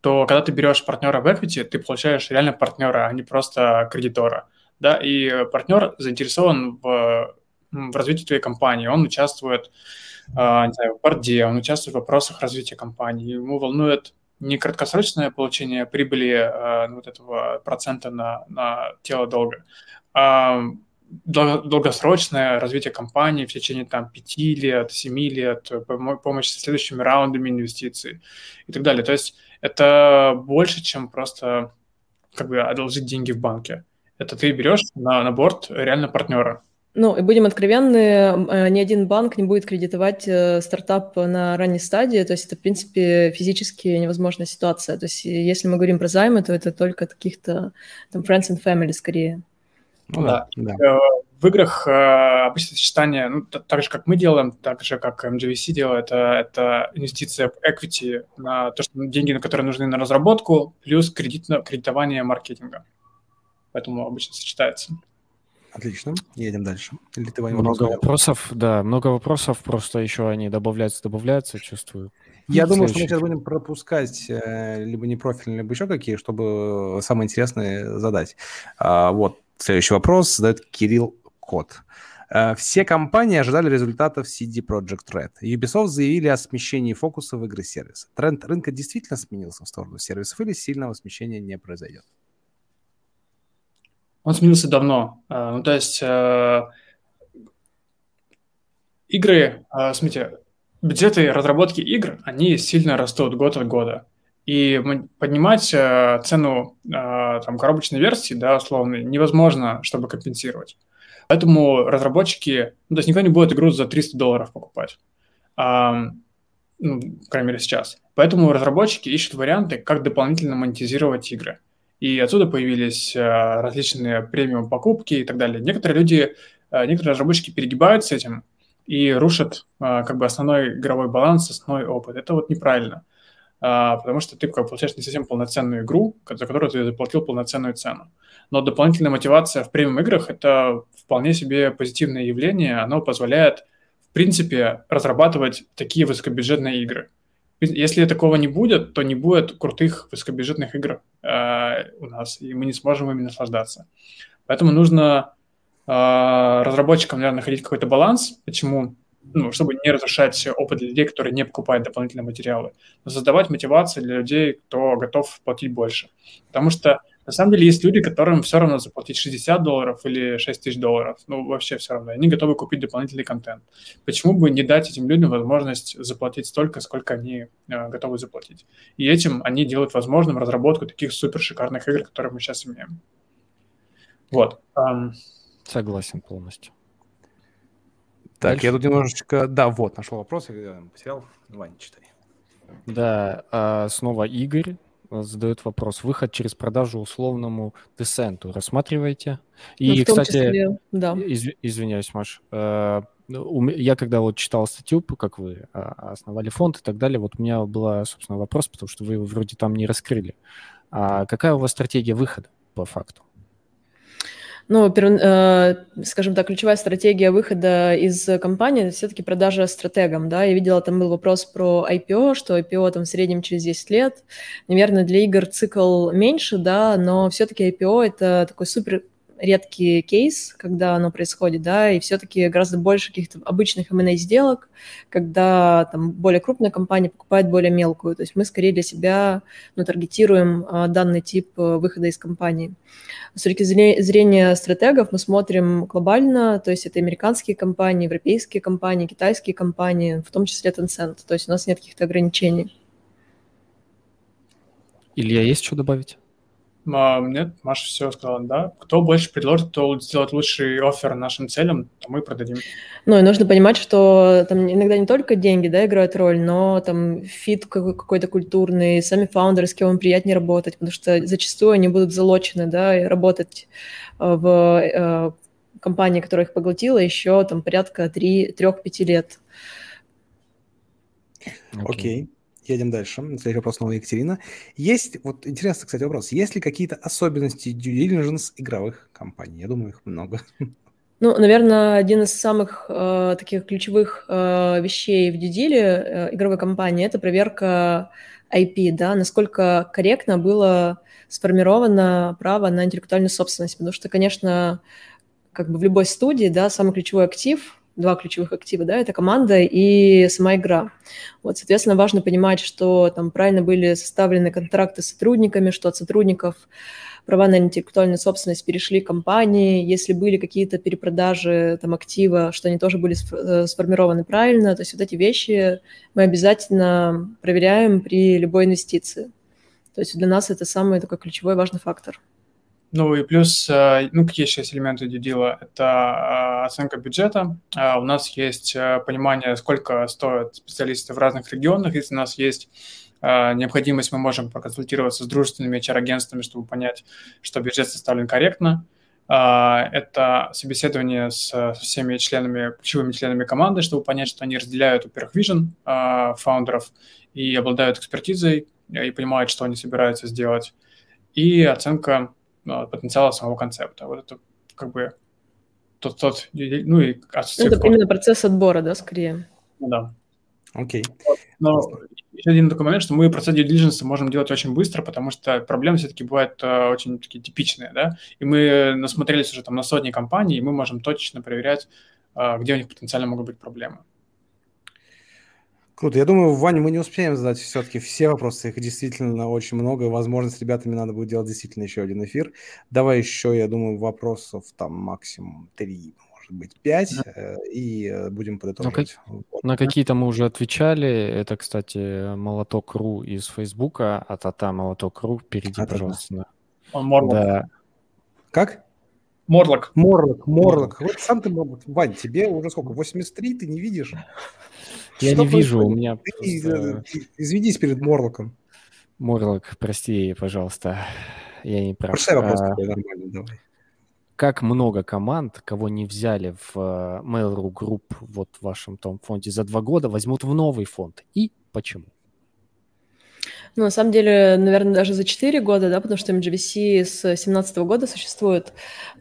то когда ты берешь партнера в equity, ты получаешь реально партнера, а не просто кредитора. Да, и партнер заинтересован в, в развитии твоей компании, он участвует uh, не знаю, в борде, он участвует в вопросах развития компании, ему волнует не краткосрочное получение прибыли э, вот этого процента на, на тело долга, а долгосрочное развитие компании в течение там 5 лет, 7 лет, помощь со следующими раундами инвестиций и так далее. То есть это больше, чем просто как бы одолжить деньги в банке. Это ты берешь на, на борт реально партнера. Ну, и будем откровенны, э, ни один банк не будет кредитовать э, стартап на ранней стадии, то есть это, в принципе, физически невозможная ситуация. То есть если мы говорим про займы, то это только каких-то там friends and family скорее. Ну да. да. Э, в играх обычно сочетание, ну, так же, как мы делаем, так же, как MGVC делает, это, это инвестиция в equity, на то, что деньги, на которые нужны на разработку, плюс кредит, кредитование маркетинга. Поэтому обычно сочетается. Отлично, едем дальше. Или ты, Ваня, много вопросов, да, много вопросов, просто еще они добавляются, добавляются, чувствую. Я думаю, что мы сейчас будем пропускать э, либо непрофильные, либо еще какие, чтобы самое интересное задать. А, вот, следующий вопрос задает Кирилл Кот. Э, все компании ожидали результатов CD Project Red. Ubisoft заявили о смещении фокуса в игры-сервисы. Тренд рынка действительно сменился в сторону сервисов или сильного смещения не произойдет? Он сменился давно. А, ну, то есть э, игры, э, смотрите, бюджеты разработки игр, они сильно растут год от года. И поднимать э, цену там, коробочной версии, да, условно, невозможно, чтобы компенсировать. Поэтому разработчики, ну, то есть никто не будет игру за 300 долларов покупать. А, ну, по мере, сейчас. Поэтому разработчики ищут варианты, как дополнительно монетизировать игры и отсюда появились э, различные премиум покупки и так далее. Некоторые люди, э, некоторые разработчики перегибают с этим и рушат э, как бы основной игровой баланс, основной опыт. Это вот неправильно, потому что ты как, получаешь не совсем полноценную игру, за которую ты заплатил полноценную цену. Но дополнительная мотивация в премиум играх – это вполне себе позитивное явление, оно позволяет, в принципе, разрабатывать такие высокобюджетные игры – если такого не будет, то не будет крутых высокобюджетных игр э, у нас, и мы не сможем ими наслаждаться. Поэтому нужно э, разработчикам, наверное, находить какой-то баланс. Почему? Ну, чтобы не разрушать опыт для людей, которые не покупают дополнительные материалы, но создавать мотивацию для людей, кто готов платить больше. Потому что на самом деле есть люди, которым все равно заплатить 60 долларов или 6 тысяч долларов. Ну, вообще все равно. Они готовы купить дополнительный контент. Почему бы не дать этим людям возможность заплатить столько, сколько они э, готовы заплатить? И этим они делают возможным разработку таких супер шикарных игр, которые мы сейчас имеем. Вот. Согласен полностью. Так, Дальше. я тут немножечко... Да, вот, нашел вопрос, я потерял. Ваня, читай. Да, а, снова Игорь задает вопрос. Выход через продажу условному десенту рассматриваете? И, ну, кстати, числе, да. из, извиняюсь, Маш, э, ну, я когда вот читал статью, как вы а, основали фонд и так далее, вот у меня был, собственно, вопрос, потому что вы его вроде там не раскрыли. А какая у вас стратегия выхода по факту? Ну, э, скажем так, ключевая стратегия выхода из компании – все-таки продажа стратегам, да. Я видела, там был вопрос про IPO, что IPO там в среднем через 10 лет. Наверное, для игр цикл меньше, да, но все-таки IPO – это такой супер редкий кейс, когда оно происходит, да, и все-таки гораздо больше каких-то обычных M&A сделок, когда там более крупная компания покупает более мелкую. То есть мы скорее для себя ну, таргетируем а, данный тип э, выхода из компании. С точки зрения стратегов мы смотрим глобально, то есть это американские компании, европейские компании, китайские компании, в том числе Tencent. То есть у нас нет каких-то ограничений. Илья, есть что добавить? А, нет, Маша все сказала, да. Кто больше предложит, кто сделает лучший offer нашим целям, то мы продадим. Ну, и нужно понимать, что там иногда не только деньги, да, играют роль, но там fit какой-то культурный, сами фаундеры, с кем им приятнее работать, потому что зачастую они будут залочены, да, и работать э, в э, компании, которая их поглотила, еще там порядка 3-5 лет. Окей. Okay. Едем дальше. Следующий вопрос снова Екатерина. Есть, вот интересный, кстати, вопрос. Есть ли какие-то особенности due diligence игровых компаний? Я думаю, их много. Ну, наверное, один из самых э, таких ключевых э, вещей в дюдиле э, игровой компании – это проверка IP, да, насколько корректно было сформировано право на интеллектуальную собственность. Потому что, конечно, как бы в любой студии, да, самый ключевой актив два ключевых актива, да, это команда и сама игра. Вот, соответственно, важно понимать, что там правильно были составлены контракты с сотрудниками, что от сотрудников права на интеллектуальную собственность перешли компании, если были какие-то перепродажи там актива, что они тоже были э, сформированы правильно, то есть вот эти вещи мы обязательно проверяем при любой инвестиции. То есть для нас это самый такой ключевой важный фактор. Ну и плюс, э, ну какие есть элементы дела? Это э, оценка бюджета. Э, у нас есть понимание, сколько стоят специалисты в разных регионах. Если у нас есть необходимость, мы можем проконсультироваться с дружественными HR-агентствами, чтобы понять, что бюджет составлен корректно. Это собеседование с всеми членами, ключевыми членами команды, чтобы понять, что они разделяют, во-первых, вижен фаундеров и обладают экспертизой и понимают, что они собираются сделать. И оценка потенциала самого концепта. Вот это как бы тот, тот ну и отсутствие... Это именно процесс отбора, да, скорее? Да. Окей. Okay. Но еще один такой момент, что мы процесс due diligence можем делать очень быстро, потому что проблемы все-таки бывают uh, очень такие типичные, да, и мы насмотрелись уже там на сотни компаний, и мы можем точечно проверять, uh, где у них потенциально могут быть проблемы. Круто. Я думаю, Ваня, мы не успеем задать все-таки все вопросы. Их действительно очень много. Возможно, с ребятами надо будет делать действительно еще один эфир. Давай еще, я думаю, вопросов там максимум три, может быть, пять. Да. Э, и э, будем подытоживать. Ну, как... На какие-то мы уже отвечали. Это, кстати, Молоток.ру из Фейсбука. А Тата Молоток.ру. Перейди, Отлично. пожалуйста. Да. Как? Морлок. Морлок, Морлок. Вот сам ты, Вань, тебе уже сколько, 83, ты не видишь? Я не вижу, у меня... Ты, просто... извинись перед Морлоком. Морлок, прости, пожалуйста, я не прав. Простой вопрос а, нормально, давай. Как много команд, кого не взяли в uh, Mail.ru Group вот в вашем том фонде за два года, возьмут в новый фонд? И почему? Ну, на самом деле, наверное, даже за 4 года, да, потому что MGVC с 2017 года существует.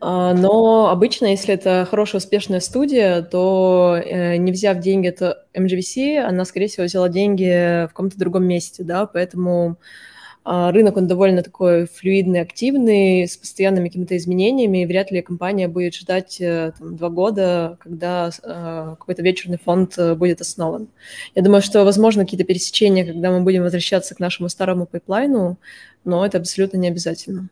А, но обычно, если это хорошая, успешная студия, то э, не взяв деньги от MGVC, она, скорее всего, взяла деньги в каком-то другом месте, да, поэтому рынок, он довольно такой флюидный, активный, с постоянными какими-то изменениями, и вряд ли компания будет ждать э, там, два года, когда э, какой-то вечерный фонд э, будет основан. Я думаю, что, возможно, какие-то пересечения, когда мы будем возвращаться к нашему старому пайплайну, но это абсолютно не обязательно.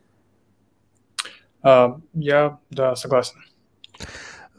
Uh, я, да, согласен.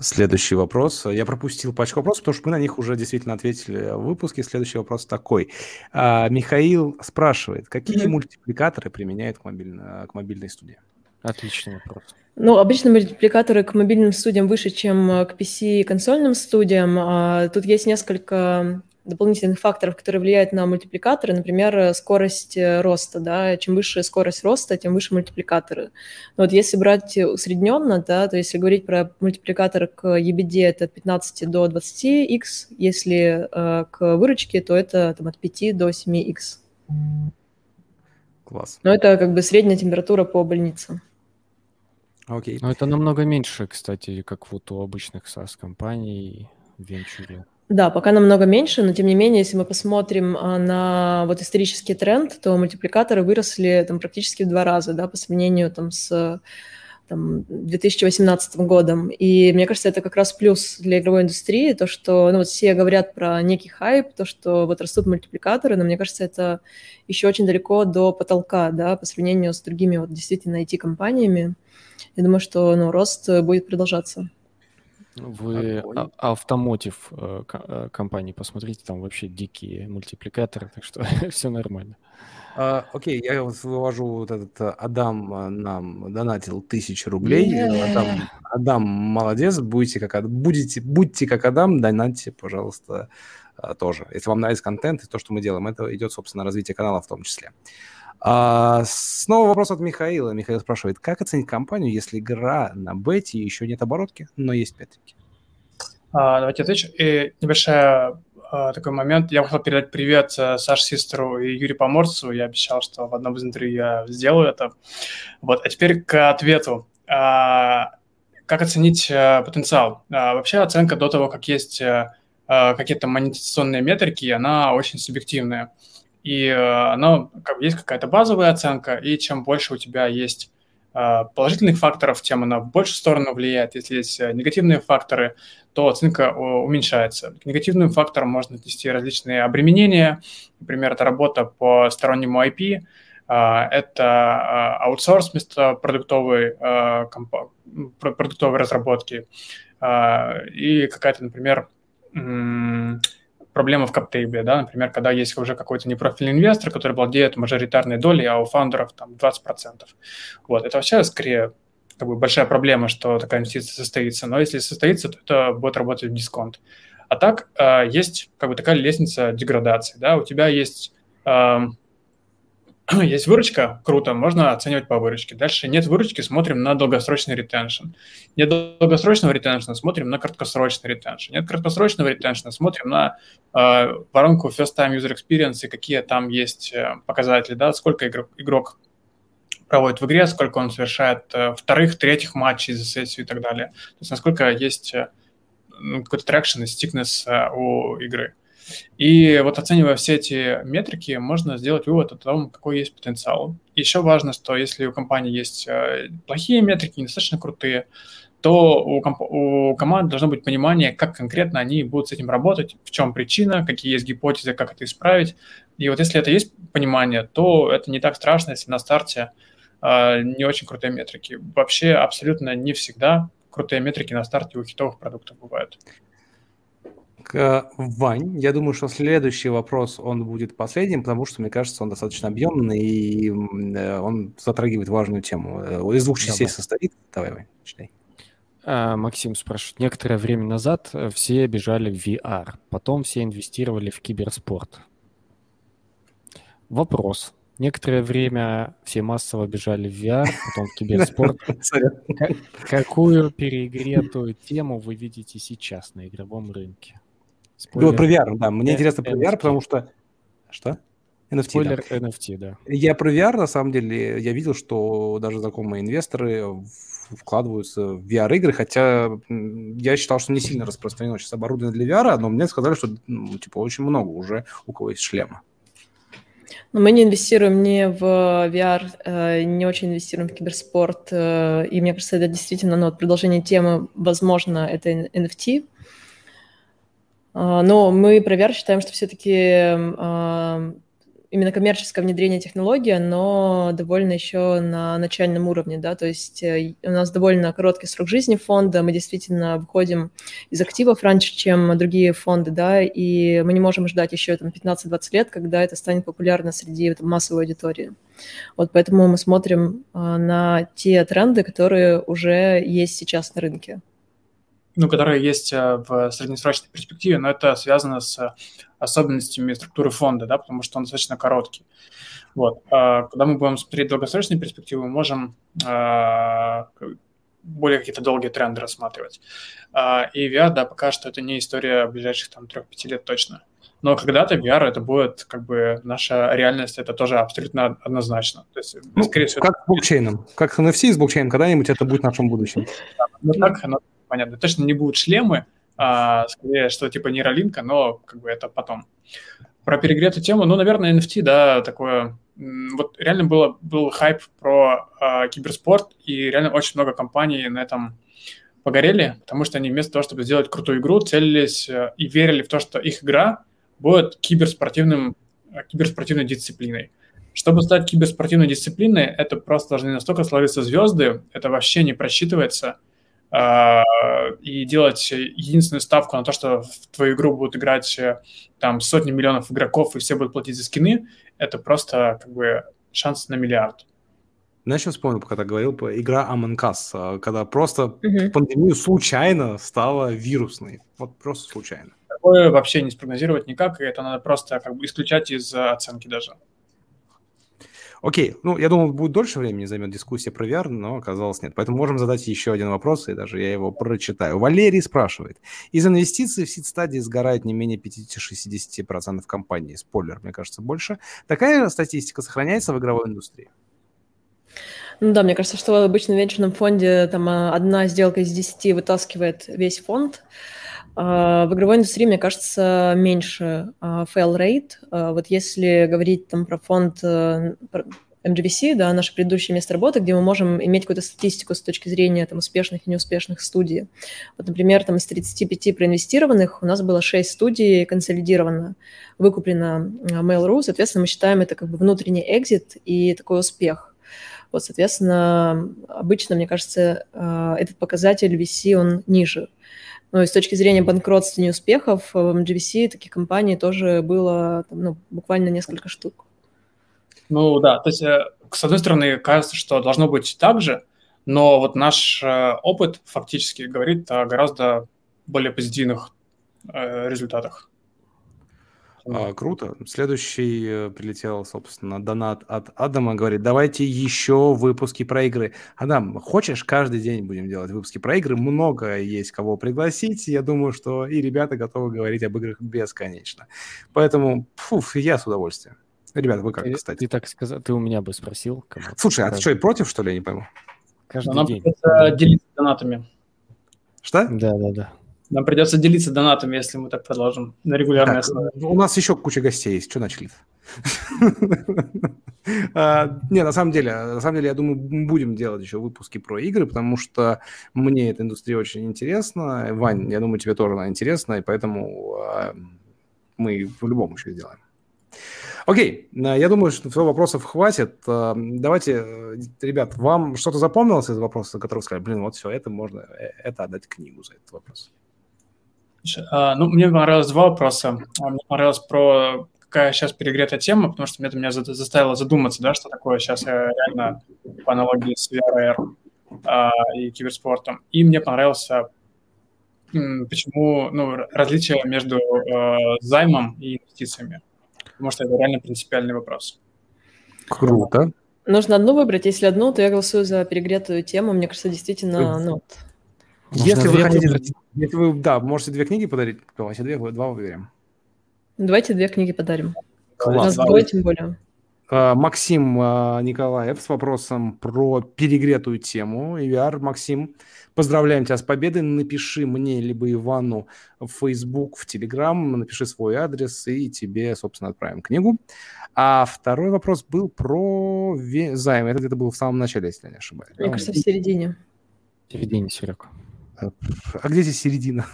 Следующий вопрос. Я пропустил пачку вопросов, потому что мы на них уже действительно ответили в выпуске. Следующий вопрос такой. А, Михаил спрашивает, какие mm-hmm. мультипликаторы применяют к, мобильно, к мобильной студии? Отличный вопрос. Ну, обычно мультипликаторы к мобильным студиям выше, чем к PC и консольным студиям. А, тут есть несколько дополнительных факторов, которые влияют на мультипликаторы, например, скорость роста, да, чем выше скорость роста, тем выше мультипликаторы. Но вот если брать усредненно, да, то если говорить про мультипликатор к EBD, это от 15 до 20x, если э, к выручке, то это там, от 5 до 7x. Класс. Но это как бы средняя температура по больнице. Окей. Но это намного меньше, кстати, как вот у обычных SaaS-компаний в венчуре. Да, пока намного меньше, но тем не менее, если мы посмотрим а, на вот исторический тренд, то мультипликаторы выросли там практически в два раза, да, по сравнению там с там, 2018 годом. И мне кажется, это как раз плюс для игровой индустрии, то, что ну, вот все говорят про некий хайп, то, что вот растут мультипликаторы, но мне кажется, это еще очень далеко до потолка, да, по сравнению с другими вот действительно IT-компаниями. Я думаю, что ну, рост будет продолжаться. Вы а- автомотив э, э, компании посмотрите, там вообще дикие мультипликаторы, так что (laughs) все нормально. А, окей, я вывожу вот этот э, Адам нам донатил тысячу рублей. Yeah. Адам, Адам молодец, будете как, будете, будьте как Адам, донатьте, пожалуйста, тоже. Если вам нравится контент и то, что мы делаем, это идет, собственно, развитие канала в том числе. А, снова вопрос от Михаила. Михаил спрашивает, как оценить компанию, если игра на бете еще нет оборотки, но есть метрики? А, давайте отвечу. И небольшая а, такой момент. Я хотел передать привет э, Саше Систеру и Юрию Поморцу. Я обещал, что в одном из интервью я сделаю это. Вот. А теперь к ответу. А, как оценить а, потенциал? А, вообще оценка до того, как есть а, какие-то монетизационные метрики, она очень субъективная. И а, она, как, есть какая-то базовая оценка, и чем больше у тебя есть а, положительных факторов, тем она в большую сторону влияет. Если есть э, негативные факторы, то оценка уменьшается. К негативным факторам можно отнести различные обременения. Например, это работа по стороннему IP, это аутсорс вместо продуктовой, продуктовой разработки и какая-то, например, проблема в каптейбле, да, например, когда есть уже какой-то непрофильный инвестор, который владеет мажоритарной долей, а у фаундеров там 20%. Вот, это вообще скорее как бы большая проблема, что такая инвестиция состоится, но если состоится, то это будет работать в дисконт. А так э, есть как бы такая лестница деградации, да, у тебя есть э, (clears throat) есть выручка, круто, можно оценивать по выручке. Дальше нет выручки, смотрим на долгосрочный ретеншн. Нет долгосрочного ретеншна, смотрим на краткосрочный ретеншн. Нет краткосрочного ретеншна, смотрим на э, воронку First Time User Experience и какие там есть э, показатели, да, сколько игрок, игрок проводит в игре, сколько он совершает э, вторых, третьих матчей за сессию и так далее. То есть насколько есть э, ну, какой-то traction и stickiness э, у игры. И вот оценивая все эти метрики, можно сделать вывод о том, какой есть потенциал. Еще важно, что если у компании есть э, плохие метрики, недостаточно крутые, то у, комп- у команд должно быть понимание, как конкретно они будут с этим работать, в чем причина, какие есть гипотезы, как это исправить. И вот если это есть понимание, то это не так страшно, если на старте э, не очень крутые метрики. Вообще абсолютно не всегда крутые метрики на старте у хитовых продуктов бывают. Вань, я думаю, что следующий вопрос, он будет последним, потому что, мне кажется, он достаточно объемный, и э, он затрагивает важную тему. Э, из двух частей Давай. состоит. Давай, Вань, читай. А, Максим спрашивает. Некоторое время назад э, все бежали в VR, потом все инвестировали в киберспорт. Вопрос. Некоторое время все массово бежали в VR, потом в киберспорт. (laughs) Какую переигретую тему вы видите сейчас на игровом рынке? Спойлер. Ну, про VR, да. Мне интересно про VR, потому что... Что? NFT, Спойлер да. NFT, да. Я про VR, на самом деле, я видел, что даже знакомые инвесторы вкладываются в VR-игры, хотя я считал, что не сильно распространено сейчас оборудование для VR, но мне сказали, что ну, типа очень много уже у кого есть шлема. Но мы не инвестируем не в VR, э, не очень инвестируем в киберспорт, э, и мне кажется, это действительно ну, продолжение темы, возможно, это NFT, но мы про считаем, что все-таки а, именно коммерческое внедрение технологии, но довольно еще на начальном уровне, да, то есть э, у нас довольно короткий срок жизни фонда, мы действительно выходим из активов раньше, чем другие фонды, да, и мы не можем ждать еще там 15-20 лет, когда это станет популярно среди там, массовой аудитории. Вот поэтому мы смотрим а, на те тренды, которые уже есть сейчас на рынке. Ну, которые есть в среднесрочной перспективе, но это связано с особенностями структуры фонда, да, потому что он достаточно короткий. Вот. А когда мы будем смотреть долгосрочные перспективы, мы можем а, более какие-то долгие тренды рассматривать. А, и VR, да, пока что это не история ближайших там 3-5 лет точно. Но когда-то VR это будет как бы наша реальность, это тоже абсолютно однозначно. То есть, ну, скорее всего, как с блокчейном, как с NFC с блокчейном, когда-нибудь это будет в нашем будущем. Да, ну так, оно понятно. Точно не будут шлемы, а, скорее что типа нейролинка, но как бы это потом. Про перегретую тему, ну, наверное, NFT, да, такое... Вот реально было, был хайп про а, киберспорт, и реально очень много компаний на этом погорели, потому что они вместо того, чтобы сделать крутую игру, целились э, и верили в то, что их игра будет киберспортивным, э, киберспортивной дисциплиной. Чтобы стать киберспортивной дисциплиной, это просто должны настолько сложиться звезды, это вообще не просчитывается – и делать единственную ставку на то, что в твою игру будут играть э, там сотни миллионов игроков и все будут платить за скины, это просто как бы шанс на миллиард. Знаешь, я вспомнил, пока ты говорил, игра Among Us, а, когда просто uh-huh. пандемию случайно стала вирусной. Вот просто случайно. Такое вообще не спрогнозировать никак, и это надо просто как бы исключать из оценки даже. Окей, ну, я думал, будет дольше времени займет дискуссия про VR, но оказалось нет. Поэтому можем задать еще один вопрос, и даже я его прочитаю. Валерий спрашивает. Из инвестиций в сид-стадии сгорает не менее 50-60% компаний. Спойлер, мне кажется, больше. Такая статистика сохраняется в игровой индустрии? Ну да, мне кажется, что в обычном венчурном фонде там а, одна сделка из десяти вытаскивает весь фонд. А, в игровой индустрии, мне кажется, меньше а, fail rate. А, вот если говорить там про фонд э, MGVC, да, наше предыдущее место работы, где мы можем иметь какую-то статистику с точки зрения там, успешных и неуспешных студий. Вот, например, там, из 35 проинвестированных у нас было 6 студий консолидировано, выкуплено Mail.ru, соответственно, мы считаем это как бы внутренний экзит и такой успех. Вот, соответственно, обычно, мне кажется, этот показатель VC, он ниже. Ну, и с точки зрения банкротства и неуспехов, в MGVC таких компаний тоже было там, ну, буквально несколько штук. Ну да, то есть, э, с одной стороны, кажется, что должно быть так же, но вот наш э, опыт фактически говорит о гораздо более позитивных э, результатах. А, круто. Следующий э, прилетел, собственно, донат от Адама. Говорит, давайте еще выпуски про игры. Адам, хочешь, каждый день будем делать выпуски про игры? Много есть кого пригласить. Я думаю, что и ребята готовы говорить об играх бесконечно. Поэтому, фуф, я с удовольствием. Ребята, вы как, ты, кстати? Ты так сказал, ты у меня бы спросил. Слушай, а ты что, против, что ли, я не пойму? Каждый Нам день. делиться донатами. Что? Да, да, да. Нам придется делиться донатами, если мы так продолжим на регулярной основе. У нас еще куча гостей есть. Что начали? (laughs) А, не, на самом деле, на самом деле, я думаю, мы будем делать еще выпуски про игры, потому что мне эта индустрия очень интересна. Вань, я думаю, тебе тоже она интересна, и поэтому а, мы в любом еще сделаем. Окей, я думаю, что все вопросов хватит. А, давайте, ребят, вам что-то запомнилось из вопроса, который сказали, блин, вот все, это можно, э, это отдать книгу за этот вопрос. А, ну, мне понравилось два вопроса. А, мне понравилось про какая сейчас перегретая тема, потому что это меня заставило задуматься, да, что такое сейчас реально по аналогии с VR а, и киберспортом. И мне понравился, почему, ну, различие между э, займом и инвестициями. Потому что это реально принципиальный вопрос. Круто. Нужно одну выбрать. Если одну, то я голосую за перегретую тему. Мне кажется, действительно, ну, если вы хотите, если вы, да, можете две книги подарить, давайте две, два выберем. Давайте две книги подарим. Класс. У нас двое, тем более. А, Максим а, Николаев с вопросом про перегретую тему. EVR, Максим, поздравляем тебя с победой. Напиши мне либо Ивану в Facebook, в Telegram, напиши свой адрес, и тебе, собственно, отправим книгу. А второй вопрос был про займ. Это где-то был в самом начале, если я не ошибаюсь. Мне кажется, в середине. В середине, Серега. А где здесь середина?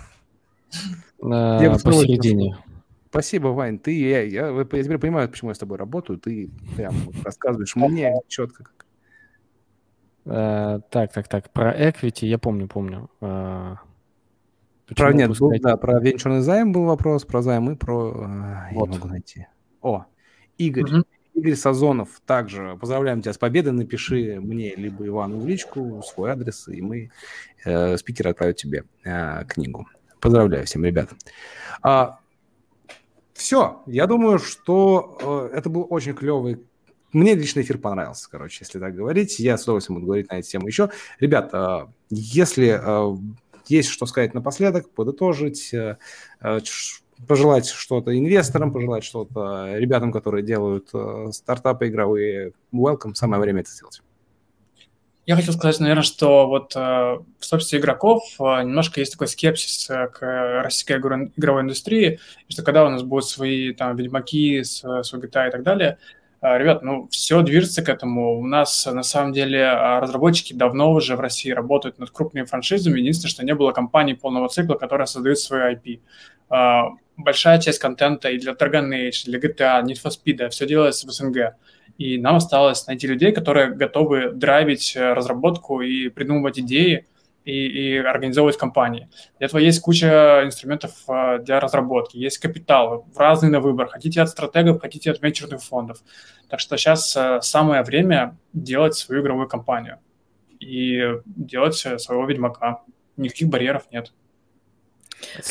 А, (laughs) посередине. Спасибо, Вань. Ты, я, я, я теперь понимаю, почему я с тобой работаю. Ты прям рассказываешь мне четко. А, так, так, так. Про equity я помню, помню. А, про нет, был, да, про венчурный займ был вопрос, про займ и про... Вот. Я не могу найти. О, Игорь. Угу. Игорь Сазонов, также поздравляем тебя с победой. Напиши мне либо Ивану в личку свой адрес, и мы, э, спикер, отправят тебе э, книгу. Поздравляю всем, ребят. А, все, я думаю, что э, это был очень клевый мне лично эфир понравился, короче, если так говорить. Я с удовольствием буду говорить на эту тему еще. Ребят, э, если э, есть что сказать напоследок, подытожить, э, пожелать что-то инвесторам, пожелать что-то ребятам, которые делают стартапы игровые, welcome, самое время это сделать. Я хотел сказать, наверное, что вот в сообществе игроков немножко есть такой скепсис к российской игровой индустрии, что когда у нас будут свои там ведьмаки, свой GTA и так далее, ребят, ну, все движется к этому. У нас, на самом деле, а, разработчики давно уже в России работают над крупными франшизами. Единственное, что не было компании полного цикла, которая создает свой IP. А, большая часть контента и для Dragon Age, для GTA, Need for Speed, все делается в СНГ. И нам осталось найти людей, которые готовы драйвить э, разработку и придумывать идеи, и, и организовывать компании. Для этого есть куча инструментов а, для разработки, есть капитал, разный на выбор. Хотите от стратегов, хотите от венчурных фондов. Так что сейчас а, самое время делать свою игровую компанию и делать своего ведьмака. Никаких барьеров нет.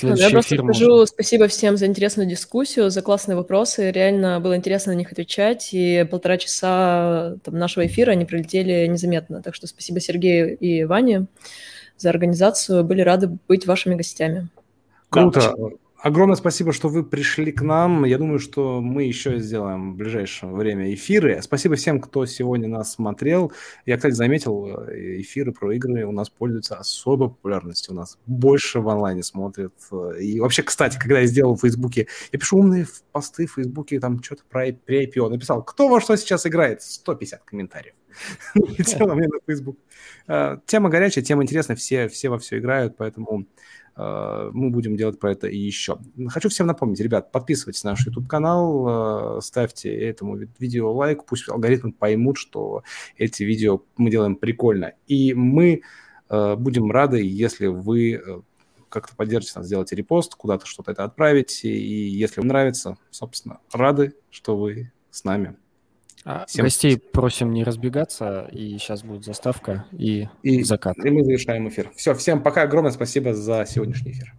Ну, я просто скажу может... спасибо всем за интересную дискуссию, за классные вопросы. Реально было интересно на них отвечать, и полтора часа там, нашего эфира они пролетели незаметно. Так что спасибо Сергею и Ване за организацию. Были рады быть вашими гостями. Круто. Да, Огромное спасибо, что вы пришли к нам. Я думаю, что мы еще сделаем в ближайшее время эфиры. Спасибо всем, кто сегодня нас смотрел. Я, кстати, заметил, э, эфиры про игры у нас пользуются особой популярностью. У нас больше в онлайне смотрят. И вообще, кстати, когда я сделал в Фейсбуке, я пишу умные посты в Фейсбуке, там что-то про, про IPO. Написал, кто во что сейчас играет? 150 комментариев. (laughs) Летело мне на Facebook. Э, тема горячая, тема интересная, все, все во все играют, поэтому э, мы будем делать про это и еще. Хочу всем напомнить, ребят, подписывайтесь на наш YouTube-канал, э, ставьте этому видео лайк, пусть алгоритмы поймут, что эти видео мы делаем прикольно. И мы будем рады, если вы как-то поддержите нас, сделайте репост, куда-то что-то это отправить. И если вам нравится, собственно, рады, что вы с нами. А Всем гостей просим не разбегаться, и сейчас будет заставка и, и закат. И мы завершаем эфир. Все, всем пока, огромное спасибо за сегодняшний эфир.